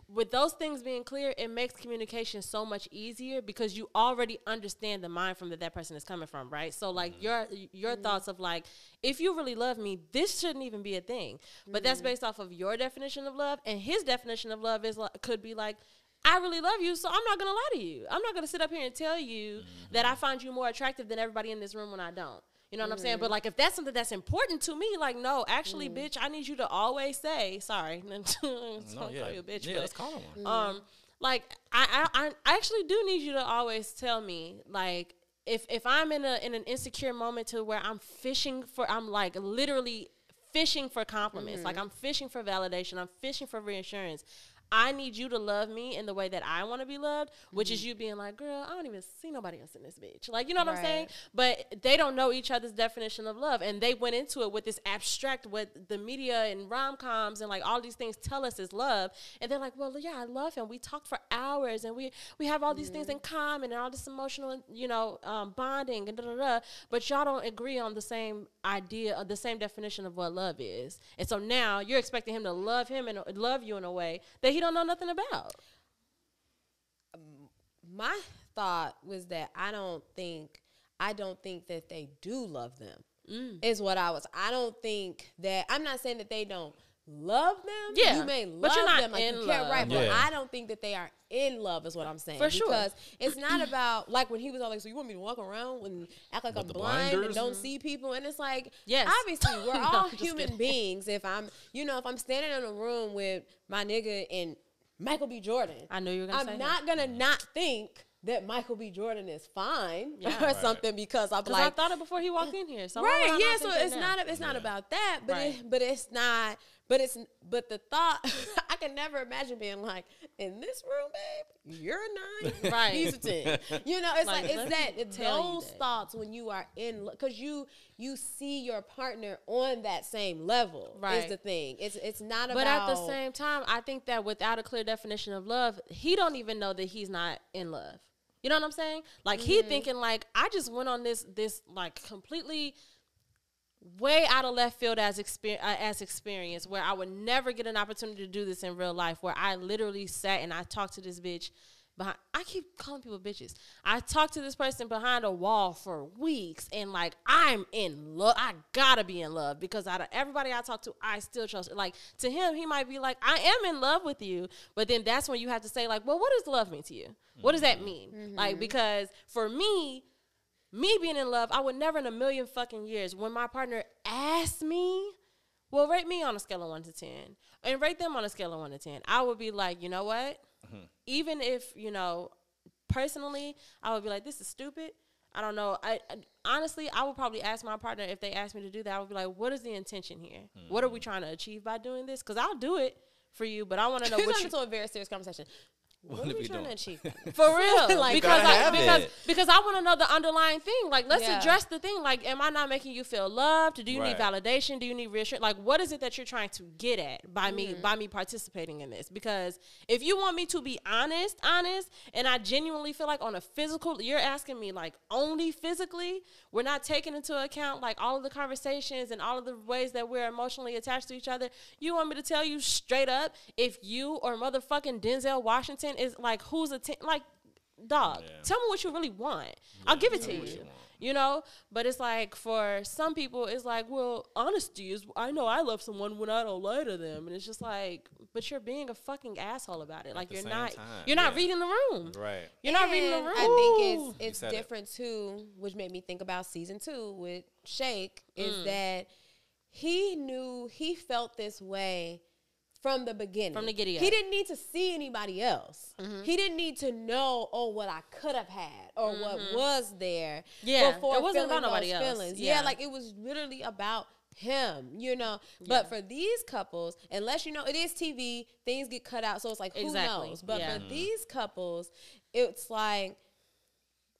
with those things being clear, it makes communication so much easier because you already understand the mind from that that person is coming from, right? So like mm-hmm. your your mm-hmm. thoughts of like, if you really love me, this shouldn't even be a thing. But that's mm-hmm. based off of your definition of love, and his definition of love is like, could be like. I really love you, so I'm not gonna lie to you. I'm not gonna sit up here and tell you that I find you more attractive than everybody in this room when I don't. You know what I'm saying? But mm. like, if that's something that's important to me, like, no, actually, mm. bitch, I need you to always say sorry. No, yeah, you a bitch, yeah, but let's call him one. um, mm-hmm. like I, I, I actually do need you to always tell me, like, if if I'm in a in an insecure moment to where I'm fishing for, I'm like literally fishing for compliments, like mm-hmm. I'm fishing for validation, I'm fishing for reassurance. I need you to love me in the way that I want to be loved, which is you being like, girl, I don't even see nobody else in this bitch. Like, you know what I'm saying? But they don't know each other's definition of love. And they went into it with this abstract, what the media and rom coms and like all these things tell us is love. And they're like, well, yeah, I love him. We talk for hours and we, we have all these things in common and all this emotional, you know, um, bonding and da da da. But y'all don't agree on the same idea, or the same definition of what love is. And so now you're expecting him to love him and love you in a way that he don't know nothing about. my thought was that I don't think I don't think that they do love them. Mm. Is what I was. I don't think that I'm not saying that they don't love them. Yeah, you may love but you're not them like in you care, love. right? But Yeah. I don't think that they are in love. Is what I'm saying. For sure. because it's not about like when he was all like, "So you want me to walk around and act like I'm the blind and don't see people?" And it's like, Yes. obviously we're No, all human kidding. beings. If I'm, you know, if I'm standing in a room with my nigga and Michael B. Jordan, I knew you were gonna I'm say him. not gonna not think that Michael B. Jordan is fine Yeah. or Right. something because I'm Because I thought it before he walked in here. So right, yeah. So it's now? not it's not about that, but Right. it, but it's not. But it's but the thought I can never imagine being like in this room, babe. You're a nine, Right. He's a ten. You know, it's Like, like, it's that you those that. thoughts when you are in because you you see your partner on that same level. Right. is the thing. It's it's not But about. at the same time, I think that without a clear definition of love, he don't even know that he's not in love. You know what I'm saying? Like he Mm-hmm. thinking like I just went on this this like completely way out of left field as experience uh, as experience where I would never get an opportunity to do this in real life where I literally sat and I talked to this bitch behind I keep calling people bitches. I talked to this person behind a wall for weeks and like I'm in love. I gotta be in love because out of everybody I talk to, I still trust. Like to him, he might be like, I am in love with you, but then that's when you have to say like, well, what does love mean to you? What does that mean? Like because for me, me being in love, I would never in a million fucking years when my partner asked me, well, rate me on a scale of one to 10 and rate them on a scale of one to 10. I would be like, you know what? Mm-hmm. Even if, you know, personally, I would be like, this is stupid. I don't know. I, I honestly, I would probably ask my partner if they asked me to do that. I would be like, what is the intention here? What are we mm-hmm. trying to achieve by doing this? Because I'll do it for you, but I want to know what you, into a very serious conversation. What, What are are we we trying doing? to achieve? For real, Like, because I, because it. because I want to know the underlying thing. Like, let's Yeah. address the thing. Like, am I not making you feel loved? Do you need validation? Do you need reassurance? Like, what is it that you're trying to get at by Mm-hmm. me by me participating in this? Because if you want me to be honest, honest, and I genuinely feel like on a physical, you're asking me like only physically. We're not taking into account like all of the conversations and all of the ways that we're emotionally attached to each other. You want me to tell you straight up if you or motherfucking Denzel Washington is like who's a like dog. Yeah. Tell me what you really want. I'll give it to you. you. You know, but it's like for some people, it's like, well, honesty is. I know I love someone when I don't lie to them, and it's just like, but you're being a fucking asshole about it. like the you're not, time, you're not yeah. reading the room. Right. You're not reading the room. I think it's it's said it. different too, which made me think about season two with Shake. Mm. Is that he knew he felt this way from the beginning. From the giddy he didn't need to see anybody else. Mm-hmm. He didn't need to know, oh, what I could have had or what mm-hmm. was there. Yeah, before it wasn't about nobody else. Feelings. Yeah. Yeah. like it was literally about him, you know. But for these couples, unless you know it is TV, things get cut out, so it's like who Exactly. knows. But Yeah. for these couples, it's like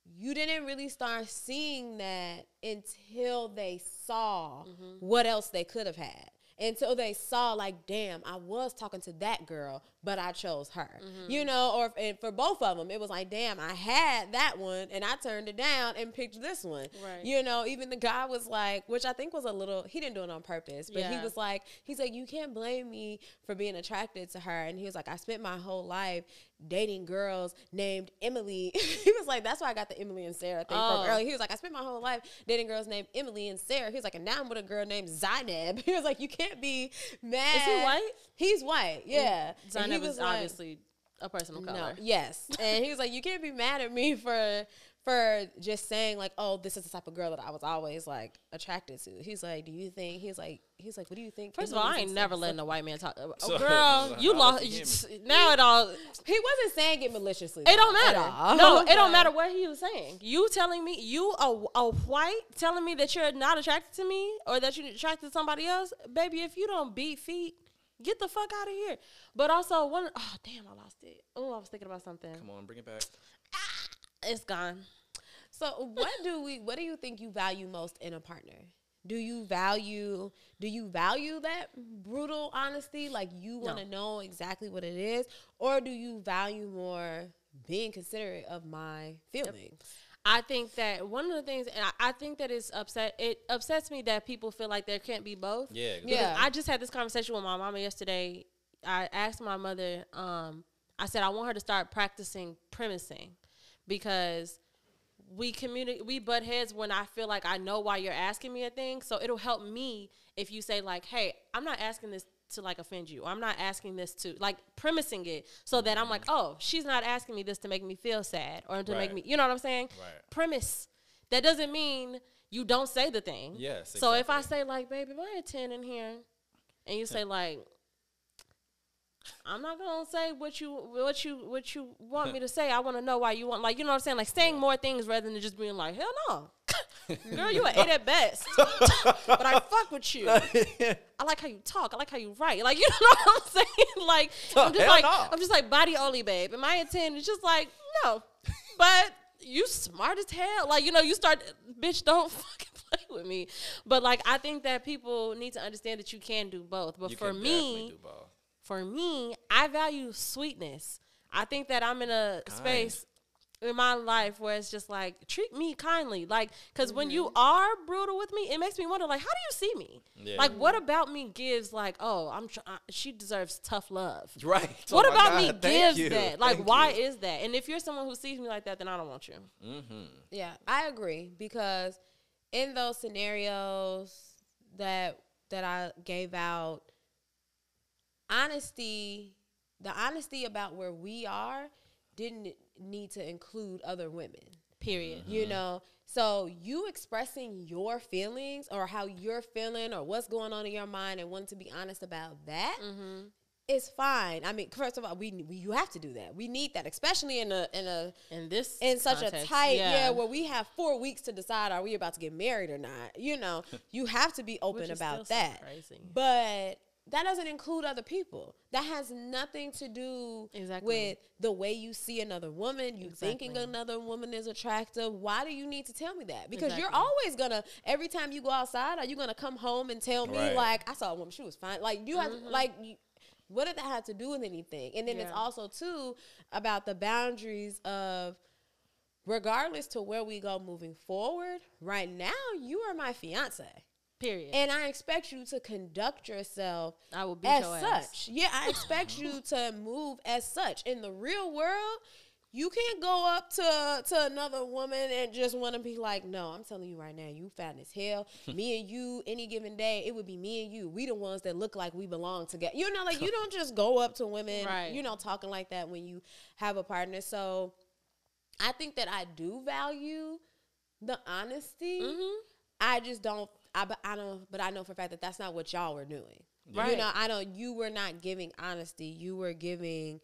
you didn't really start seeing that until they saw mm-hmm. what else they could have had. Until they saw, like, damn, I was talking to that girl, but I chose her. You mm-hmm. know, or and for both of them, it was like, damn, I had that one and I turned it down and picked this one. Right. You know, even the guy was like, which I think was a little, he didn't do it on purpose, but he was like, he's like, you can't blame me for being attracted to her. And he was like, I spent my whole life dating girls named Emily. he was like, that's why I got the Emily and Sarah thing Oh. from early. He was like, I spent my whole life dating girls named Emily and Sarah. He was like, and now I'm with a girl named Zanab. He was like, you can't be mad. Is he white? He's white, yeah. And he Zanab was is like- obviously a person of color. no, yes. And he was like, you can't be mad at me for for just saying like, "Oh, this is the type of girl that I was always like attracted to." He's like, "Do you think?" He's like, "He's like, what do you think?" First of all, I ain't never letting a white man talk. Oh, So- girl, you I'll lost. let you Now it all. He wasn't saying it maliciously. It don't matter. all. No, it don't matter what he was saying. You telling me you a, a white telling me that you're not attracted to me or that you're attracted to somebody else, baby. If you don't beat feet, get the fuck out of here. But also one, oh damn, I lost it. Oh, I was thinking about something. Come on, bring it back. Ah, it's gone. So what do we what do you think you value most in a partner? Do you value do you value that brutal honesty like you want to know exactly what it is or do you value more being considerate of my feelings? I think that one of the things, and I, I think that it's upset. It upsets me that people feel like there can't be both. Yeah. Yeah. I just had this conversation with my mama yesterday. I asked my mother, um, I said I want her to start practicing premising because we communicate we butt heads when I feel like I know why you're asking me a thing. So it'll help me if you say like, "Hey, I'm not asking this to like offend you. Or I'm not asking this to like premising it so that I'm like, "Oh, she's not asking me this to make me feel sad or to make me, you know what I'm saying?" Right. Premise. That doesn't mean you don't say the thing. Yes, So if I say like, "Baby, buy a 10 in here." And you say like I'm not gonna say what you what you what you want me to say. I want to know why you want like you know what I'm saying. Like saying more things rather than just being like hell no, girl you an eight at best, but I fuck with you. I like how you talk. I like how you write. Like you know what I'm saying. Like I'm just hell like no. I'm just like body only babe. And my intent is just like no, but you smart as hell. Like you know you start bitch don't fucking play with me. But like I think that people need to understand that you can do both. But You for me do both. For me, I value sweetness. I think that I'm in a Kind. space in my life where it's just like treat me kindly, like because when you Mm-hmm. are brutal with me, it makes me wonder like how do you see me? Yeah. Like what about me gives like oh I'm tr- uh, she deserves tough love. Right. what Oh my about me thank gives you. that? Like Thank why you. is that? And if you're someone who sees me like that, then I don't want you. Mm-hmm. Yeah, I agree because in those scenarios that that I gave out, honesty, the honesty about where we are didn't need to include other women. Period. Mm-hmm. You know, so you expressing your feelings or how you're feeling or what's going on in your mind and wanting to be honest about that Mm-hmm. is fine. I mean, first of all, we, we you have to do that. We need that, especially in a in a In this in such context, a tight yeah. where we have four weeks to decide are we about to get married or not you know you have to be open Which is about still so that crazy. but that doesn't include other people. That has nothing to do Exactly. with the way you see another woman. You thinking another woman is attractive. Why do you need to tell me that? Because you're always gonna every time you go outside are you gonna come home and tell me Right. like i saw a woman she was fine. Like you have like you, what did that have to do with anything? And then it's Mm-hmm. Also too about the boundaries of regardless to where we go moving forward, right now you are my fiance. Period. And I expect you to conduct yourself I will beat as such. ass. Yeah, I expect you to move as such. In the real world, you can't go up to to another woman and just want to be like, no, I'm telling you right now, you fat as hell. me and you, any given day, it would be me and you. We the ones that look like we belong together. You know, like you don't just go up to women, Right. you know, talking like that when you have a partner. So I think that I do value the honesty. Mhm. I just don't. I but I don't. But I know for a fact that that's not what y'all were doing. Right. You know, I don't. You were not giving honesty. You were giving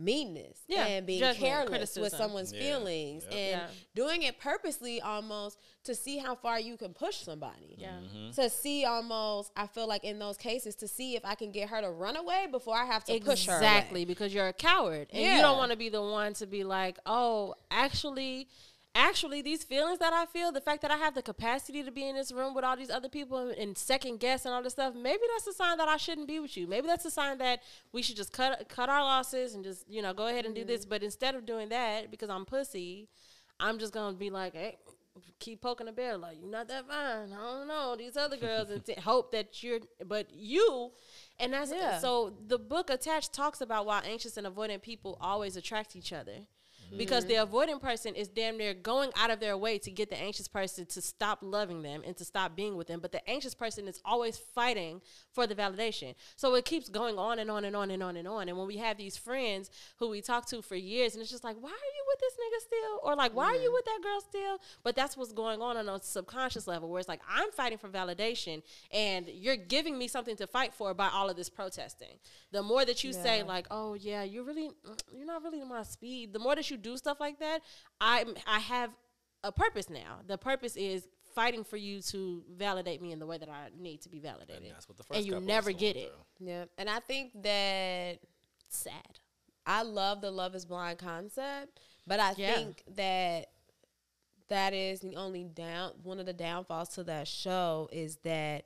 meanness Yeah, and being judgment, careless criticism. with someone's Yeah, feelings yep. and Yeah. doing it purposely almost to see how far you can push somebody Yeah. Mm-hmm. to see almost i feel like in those cases to see if i can get her to run away before i have to push her. Exactly, because you're a coward. And you don't want to be the one to be like, oh, actually, actually, these feelings that I feel, the fact that I have the capacity to be in this room with all these other people and, and second guess and all this stuff, maybe that's a sign that I shouldn't be with you. Maybe that's a sign that we should just cut cut our losses and just, you know, go ahead and do this. Mm-hmm. But instead of doing that, because I'm pussy, I'm just gonna be like, hey, keep poking the bear, like you're not that fine. I don't know these other girls, and t- hope that you're, but you, and that's Yeah. so. The book attached talks about why anxious and avoidant people always attract each other. Because mm-hmm. the avoidant person is damn near going out of their way to get the anxious person to stop loving them and to stop being with them. But the anxious person is always fighting for the validation. So it keeps going on and on and on and on and on. And when we have these friends who we talk to for years, and it's just like, why are you with this nigga still? Or like, why are you mm-hmm. with that girl still? But that's what's going on on a subconscious level, where it's like, I'm fighting for validation, and you're giving me something to fight for by all of this protesting. The more that you say, like, oh yeah, you're really, you're not really my speed. The more that you do stuff like that, I I have a purpose now. The purpose is fighting for you to validate me in the way that I need to be validated. And that's what the first and you never get it. through. Yeah, and I think that Sad. I love the Love Is Blind concept, but I Yeah. think that that is the only down one of the downfalls to that show is that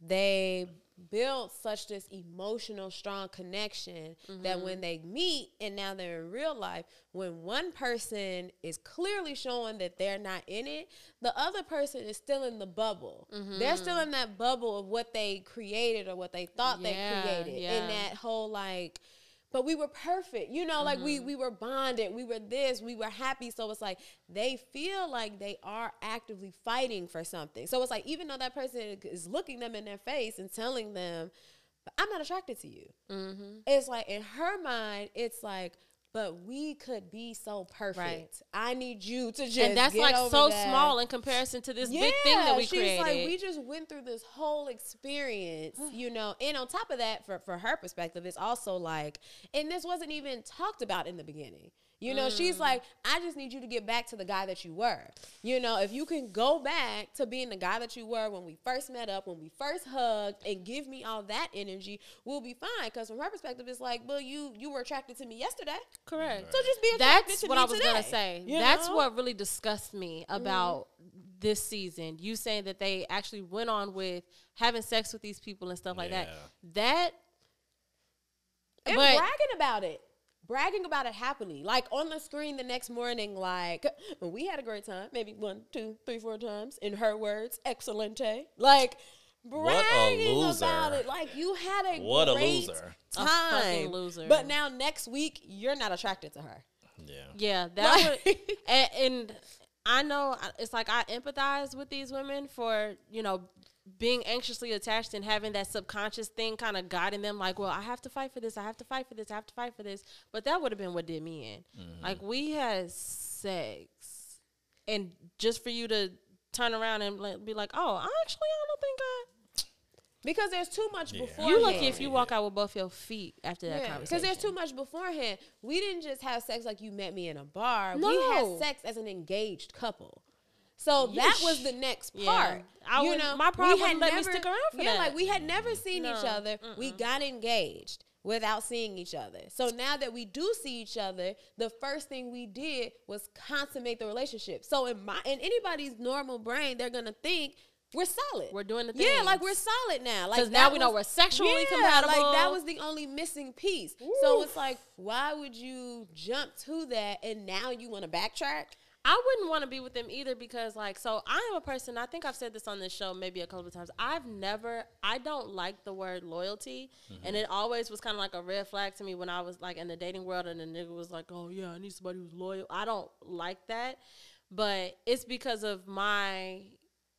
they build such this emotional strong connection that mm-hmm. when they meet and now they're in real life when one person is clearly showing that they're not in it the other person is still in the bubble they're mm-hmm. still in that bubble of what they created or what they thought Yeah, they created yeah. and that whole like but we were perfect. You know like we mm-hmm. we were bonded. We were this. We were happy. So it's like they feel like they are actively fighting for something. So it's like even though that person is looking them in their face and telling them i'm not attracted to you. Mm-hmm. It's like in her mind it's like but we could be so perfect Right. i need you to just and that's like so that. small in comparison to this big thing that we she's created. like, we just went through this whole experience, you know. And on top of that, for, for her perspective, it's also like, and this wasn't even talked about in the beginning. You know, Mm. she's like, I just need you to get back to the guy that you were. You know, if you can go back to being the guy that you were when we first met up, when we first hugged, and give me all that energy, we'll be fine. Because from her perspective, it's like, well, you you were attracted to me yesterday, Correct. so just be attracted That's to what I was gonna say. You That's know? What really disgusts me about this season. You saying that they actually went on with having sex with these people and stuff like that. That and But- bragging about it. Bragging about it happily, like on the screen the next morning, like oh, we had a great time, maybe one, two, three, four times. In her words, excelente. Like What a bragging loser. about it, like you had a What a great loser. Time, fucking loser. But now next week you're not attracted to her. Yeah. Yeah, that Like- would, and, and I know it's like I empathize with these women for you know being anxiously attached and having that subconscious thing kind of guiding them. Like, well, I have to fight for this. I have to fight for this. I have to fight for this. But that would have been what did me in. Mm-hmm. Like we had sex, and just for you to turn around and like, be like, oh, actually, I don't think I. Because there's too much Yeah. before. You lucky if you walk out with both your feet after that Yeah, conversation. because there's too much beforehand. We didn't just have sex like you met me in a bar. We had sex as an engaged couple. So that was the next Yeah. part. I you know, my we had let me stick around for yeah, that. like we had never seen each No. other. We got engaged without seeing each other. So now that we do see each other, the first thing we did was consummate the relationship. So in my in anybody's normal brain, they're gonna think we're solid. We're doing the thing. Yeah, like we're solid now. Like now we know we're sexually yeah, compatible. Like that was the only missing piece. So it's like, why would you jump to that and now you want to backtrack? I wouldn't want to be with them either because, like, so I am a person. I think I've said this on this show maybe a couple of times. I've never, I don't like the word loyalty, mm-hmm. and it always was kind of like a red flag to me when I was like in the dating world, and the nigga was like, "Oh yeah, I need somebody who's loyal." I don't like that, but it's because of my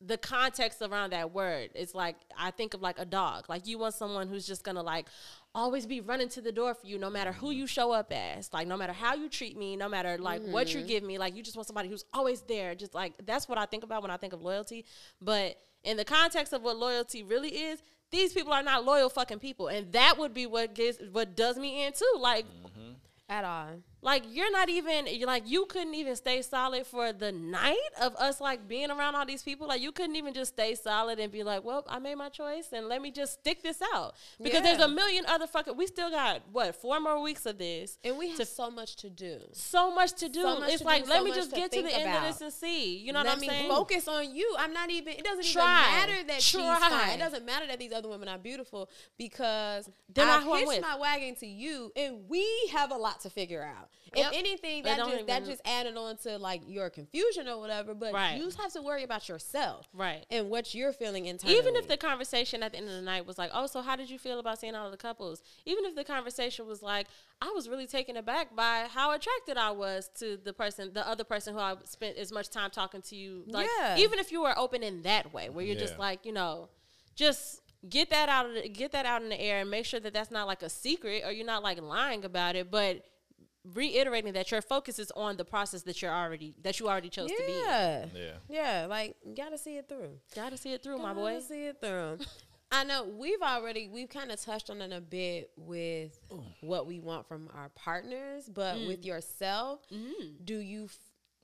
the context around that word. It's like I think of like a dog. Like you want someone who's just gonna like always be running to the door for you no matter who you show up as. Like no matter how you treat me, no matter like what you mm-hmm. give me, like you just want somebody who's always there. Just like that's what I think about when I think of loyalty. But in the context of what loyalty really is, these people are not loyal fucking people. And that would be what gets what does me in too. Like At all. Like you're not even you're like you couldn't even stay solid for the night of us like being around all these people like you couldn't even just stay solid and be like well i made my choice and let me just stick this out because there's a million other fucking we still got what four more weeks of this And we have to- so much to do. so much to do So much it's to like do, let so me just to get to the think end of this and see you know Let what i'm me saying focus on you. I'm not even. It doesn't Try. even matter that she's Try. fine. It doesn't matter that these other women are beautiful because They're I I'm hitched my wagon to you, and we have a lot to figure out. If Yep. anything, that just that just added on to like your confusion or whatever. But Right. you have to worry about yourself, Right. and what you're feeling internally. Even if the conversation at the end of the night was like, "Oh, so how did you feel about seeing all of the couples?" Even if the conversation was like, "I was really taken aback by how attracted I was to the person, the other person who I spent as much time talking to you." Like, Yeah. even if you were open in that way, where you're just like, you know, just get that out of the, get that out in the air and make sure that that's not like a secret or you're not like lying about it, but reiterating that your focus is on the process that you're already that you already chose to be. in. yeah, Yeah. yeah, like gotta see it through. Gotta see it through, my Gotta boy. see it through. I know we've already we've kind of touched on it a bit with what we want from our partners, but Mm. with yourself, Mm-hmm. do you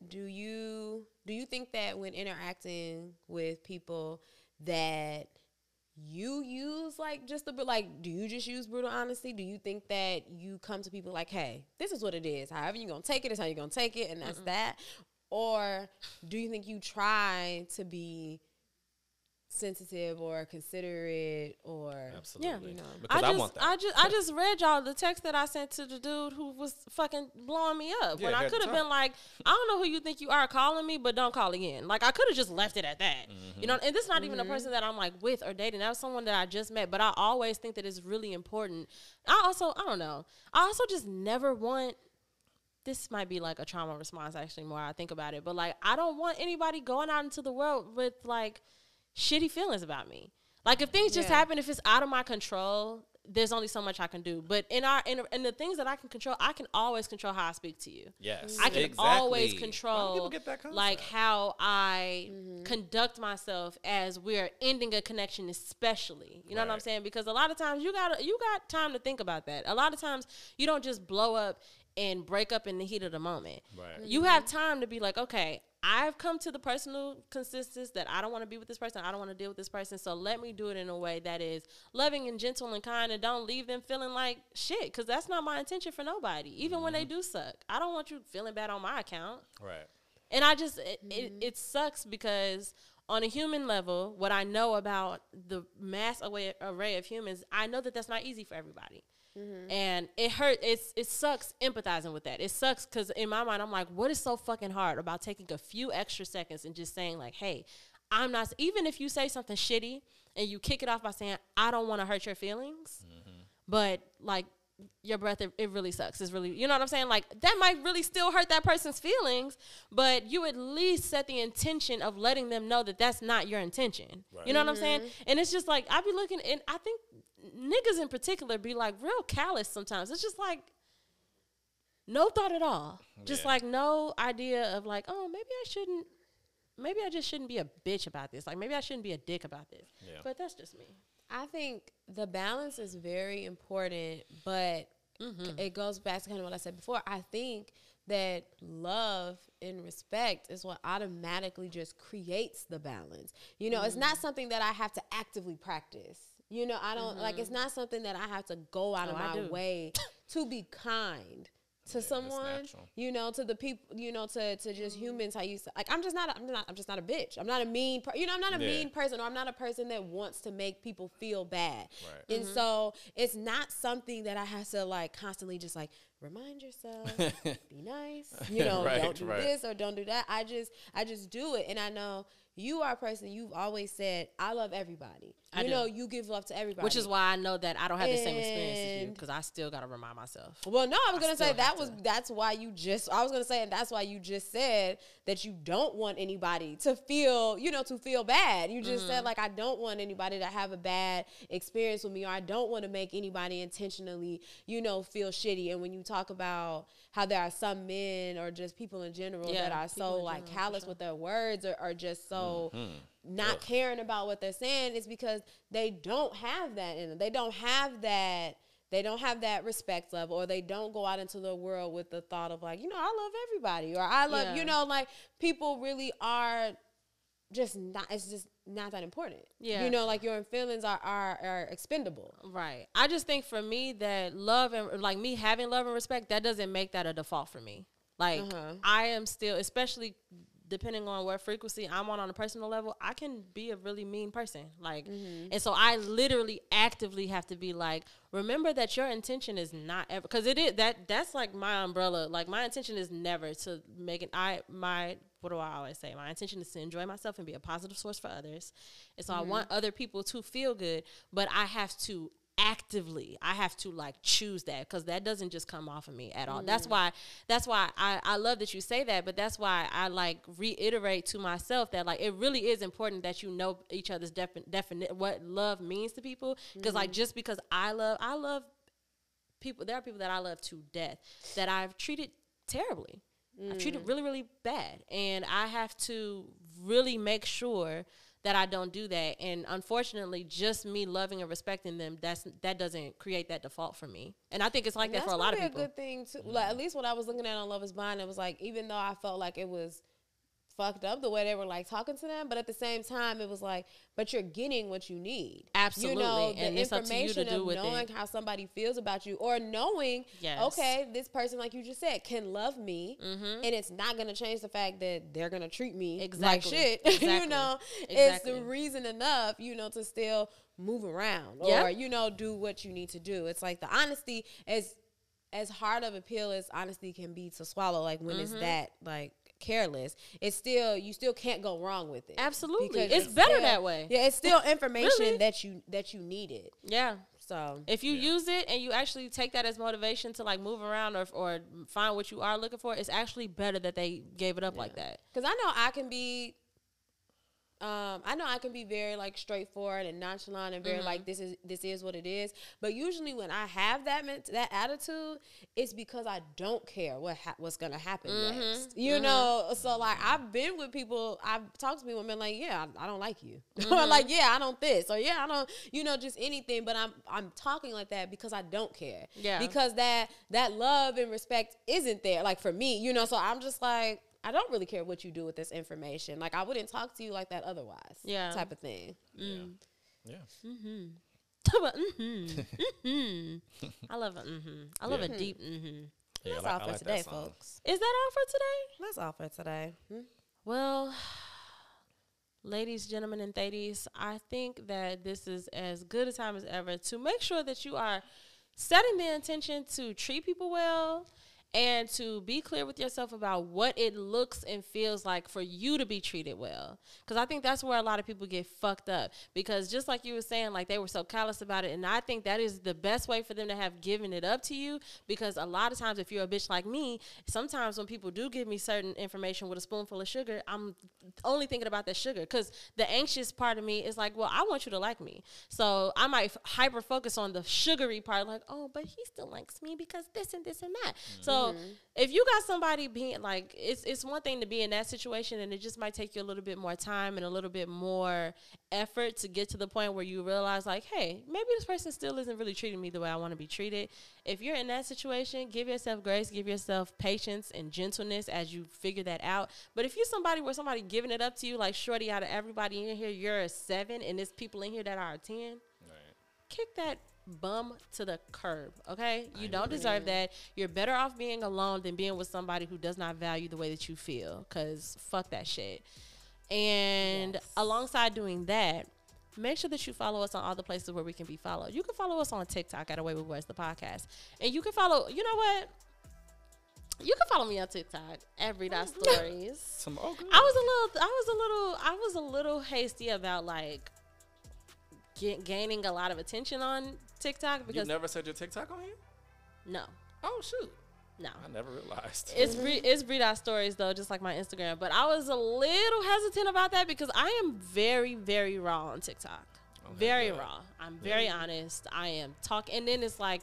do you do you think that when interacting with people that you use like just a bit like do you just use brutal honesty? Do you think that you come to people like hey this is what it is. However you're gonna take it is how you're gonna take it and that's that? Or do you think you try to be sensitive or considerate or Absolutely. you know. Because I I, just, want that. I just, I just read y'all the text that I sent to the dude who was fucking blowing me up. Yeah, when I could have been like, I don't know who you think you are calling me, but don't call again. Like I could have just left it at that. Mm-hmm. You know, and this is not even a person that I'm like with or dating. That was someone that I just met. But I always think that it's really important. I also, I don't know. I also just never want. This might be like a trauma response, actually, more I think about it. But like, I don't want anybody going out into the world with like shitty feelings about me. Like if things just happen, if it's out of my control, there's only so much I can do. But in our in, in the things that I can control, I can always control how I speak to you. yes. I can exactly. always Why do control people get that like how I mm-hmm. conduct myself as we're ending a connection, especially. You know what I'm saying? Because a lot of times you got you got time to think about that. A lot of times you don't just blow up and break up in the heat of the moment. Right. You have time to be like, okay, I've come to the personal consensus that I don't want to be with this person. I don't want to deal with this person. So let me do it in a way that is loving and gentle and kind and don't leave them feeling like shit. Because that's not my intention for nobody, even when they mm-hmm. do suck. I don't want you feeling bad on my account. Right. And I just, it, it, mm-hmm. it sucks because on a human level, what I know about the mass array, array of humans, I know that that's not easy for everybody. Mm-hmm. And it hurt. It's it sucks empathizing with that. It sucks because in my mind, I'm like, what is so fucking hard about taking a few extra seconds and just saying like, hey, I'm not. Even if you say something shitty and you kick it off by saying, I don't want to hurt your feelings, mm-hmm. but like your breath it, it really sucks it's really you know what i'm saying like that might really still hurt that person's feelings but you at least set the intention of letting them know that that's not your intention you know what i'm saying mm-hmm. and it's just like i be looking and i think niggas in particular be like real callous sometimes it's just like no thought at all just like no idea of like oh maybe i shouldn't maybe i just shouldn't be a bitch about this like maybe i shouldn't be a dick about this Yeah. but that's just me I think the balance is very important, but Mm-hmm. it goes back to kind of what I said before. I think that love and respect is what automatically just creates the balance. You know, it's Mm-hmm. not something that I have to actively practice. You know, I don't like it's not something that I have to go out Mm-hmm. Oh, of my way to be kind to it's someone you know to the people you know to to just humans how you like i'm just not a, i'm not i'm just not a bitch i'm not a mean per- you know i'm not a Yeah. mean person or i'm not a person that wants to make people feel bad Right. and so it's not something that i have to like constantly just like remind yourself be nice you know Right, don't do right. this or don't do that i just i just do it and i know you are a person you've always said i love everybody I you do. know you give love to everybody Which is why I know that I don't have the same experience as you because I still got to remind myself. Well, no, I was I gonna say that was to. that's why you just I was gonna say and that's why you just said that you don't want anybody to feel you know to feel bad. You just Mm-hmm. said like I don't want anybody to have a bad experience with me or I don't want to make anybody intentionally you know feel shitty. And when you talk about how there are some men or just people in general Yeah, that are so in like general, callous sure. with their words or are just so Mm-hmm. not caring about what they're saying is because they don't have that in them. They don't have that. They don't have that respect level, or they don't go out into the world with the thought of like, you know, I love everybody, or I love, Yeah. you know, like people really are just not. It's just not that important. Yeah. you know, like your feelings are are, are expendable. Right. I just think for me that love and like me having love and respect, that doesn't make that a default for me. Like Uh-huh. I am still, especially depending on what frequency I'm on on a personal level, I can be a really mean person. Like, mm-hmm. and so I literally actively have to be like, remember that your intention is not ever because it is that that's like my umbrella. Like my intention is never to make an I my what do I always say? My intention is to enjoy myself and be a positive source for others. And so I mm-hmm. want other people to feel good, but I have to actively i have to like choose that because that doesn't just come off of me at all. That's mm. why that's why I, I love that you say that but that's why i like reiterate to myself that like it really is important that you know each other's defi- definite what love means to people because like mm-hmm. just because i love i love people there are people that i love to death that i've treated terribly. I've treated mm. really really bad and i have to really make sure that I don't do that. And unfortunately, just me loving and respecting them, that's that doesn't create that default for me. And I think it's like that That's for a lot of people. A good thing too. Like at least what I was looking at on Love Is Blind, it was like even though I felt like it was fucked up the way they were like talking to them, but at the same time it was like, but you're getting what you need. Absolutely. You know, the And it's up to you to information of knowing it. how somebody feels about you, or knowing, Yes. okay, this person, like you just said, can love me, Mm-hmm. and it's not gonna change the fact that they're gonna treat me like Exactly. shit. you Exactly. know, it's the reason enough, you know, to still move around Yeah. or you know do what you need to do. It's like the honesty is as hard of a pill as honesty can be to swallow. Like when Mm-hmm. it's that like careless, it's still you still can't go wrong with it. Absolutely. Because It's better still- that way. Yeah, it's still information Really? that you that you needed. Yeah. So If you use it and you actually take that as motivation to like move around or, or find what you are looking for, it's actually better that they gave it up like that. Because I know I can be, um, I know I can be very like straightforward and nonchalant and very Mm-hmm. like this is this is what it is. But usually when I have that ment- that attitude, it's because I don't care what ha- what's gonna happen Mm-hmm. next. You know, so like I've been with people, I've talked to people and been like, yeah, I, I don't like you, Mm-hmm. or like yeah, I don't this, or yeah, I don't, you know, just anything. But I'm I'm talking like that because I don't care. Yeah. Because that that love and respect isn't there, like for me, you know. So I'm just like. I don't really care what you do with this information. Like I wouldn't talk to you like that otherwise. Yeah. Type of thing. Yeah. mm-hmm. hmm I love a mm-hmm. I love a deep mm-hmm. Yeah, That's like- all for like today, folks. Is that all for today? That's all for today. Hmm? Well, ladies, gentlemen, and ladies, I think that this is as good a time as ever to make sure that you are setting the intention to treat people well and to be clear with yourself about what it looks and feels like for you to be treated well. Because I think that's where a lot of people get fucked up. Because just like you were saying, like they were so callous about it. And I think that is the best way for them to have given it up to you. Because a lot of times, if you're a bitch like me, sometimes when people do give me certain information with a spoonful of sugar, I'm only thinking about that sugar. Because the anxious part of me is like, well, I want you to like me. So I might f- hyper focus on the sugary part, like, oh, but he still likes me because this and this and that. So if you got somebody being like, it's it's one thing to be in that situation, and it just might take you a little bit more time and a little bit more effort to get to the point where you realize, like, hey, maybe this person still isn't really treating me the way I want to be treated. If you're in that situation, give yourself grace, give yourself patience and gentleness as you figure that out. But if you're somebody where somebody giving it up to you, like Shorty, out of everybody in here, you're a seven, and there's people in here that are a ten kick that bum to the curb, okay? You don't deserve that. You're better off being alone than being with somebody who does not value the way that you feel, because fuck that shit. And Yes. alongside doing that, make sure that you follow us on all the places where we can be followed. You can follow us on TikTok at Away with Words, the podcast. And you can follow, you know what? You can follow me on TikTok at Read Our Stories. Some oh, good. I was a little, I was a little, I was a little hasty about like ga- gaining a lot of attention on TikTok because You never said your TikTok on here? no, Oh shoot. no. I never realized. It's re- it's read our stories though, just like my Instagram. But I was a little hesitant about that because I am very, very raw on TikTok. very good. raw. I'm very honest. I am talking, and then it's like.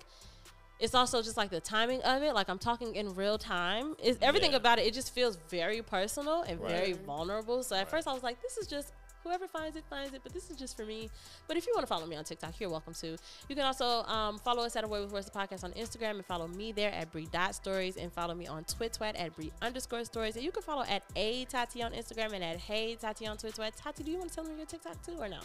It's also just like the timing of it. Like I'm talking in real time. Is everything Yeah. about it? It just feels very personal and very vulnerable. So at Right. first I was like, "This is just whoever finds it finds it," but this is just for me. But if you want to follow me on TikTok, you're welcome to. You can also um, follow us at Away with Words the podcast on Instagram and follow me there at Bree Dot Stories and follow me on Twitwat at Bree underscore Stories. And you can follow at A Tati on Instagram and at Hey Tati on Twitwat. Tati, do you want to tell me your TikTok too or no?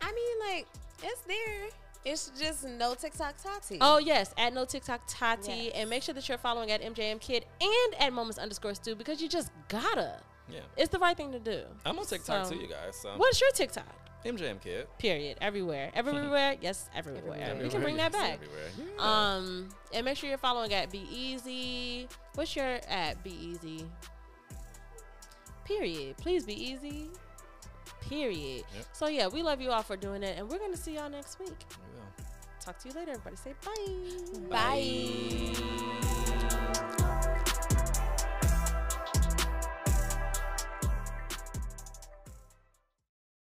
I mean, like, it's there. It's just no TikTok Tati. Oh yes, at no TikTok Tati, Yes. and make sure that you're following at MJM Kid and at Moments underscore Stu because you just gotta. Yeah. It's the right thing to do. I'm on TikTok So- too, you guys. So What's your TikTok? MJM kid. Period. Everywhere. Everywhere. yes, everywhere. Everywhere. We can bring that back. everywhere. Yeah. Um, and make sure you're following at Be Easy. What's your at Be Easy? Period. Please be easy. Period. Yep. So yeah, we love you all for doing it, and we're gonna see y'all next week. Go. Talk to you later. Everybody say bye. Bye.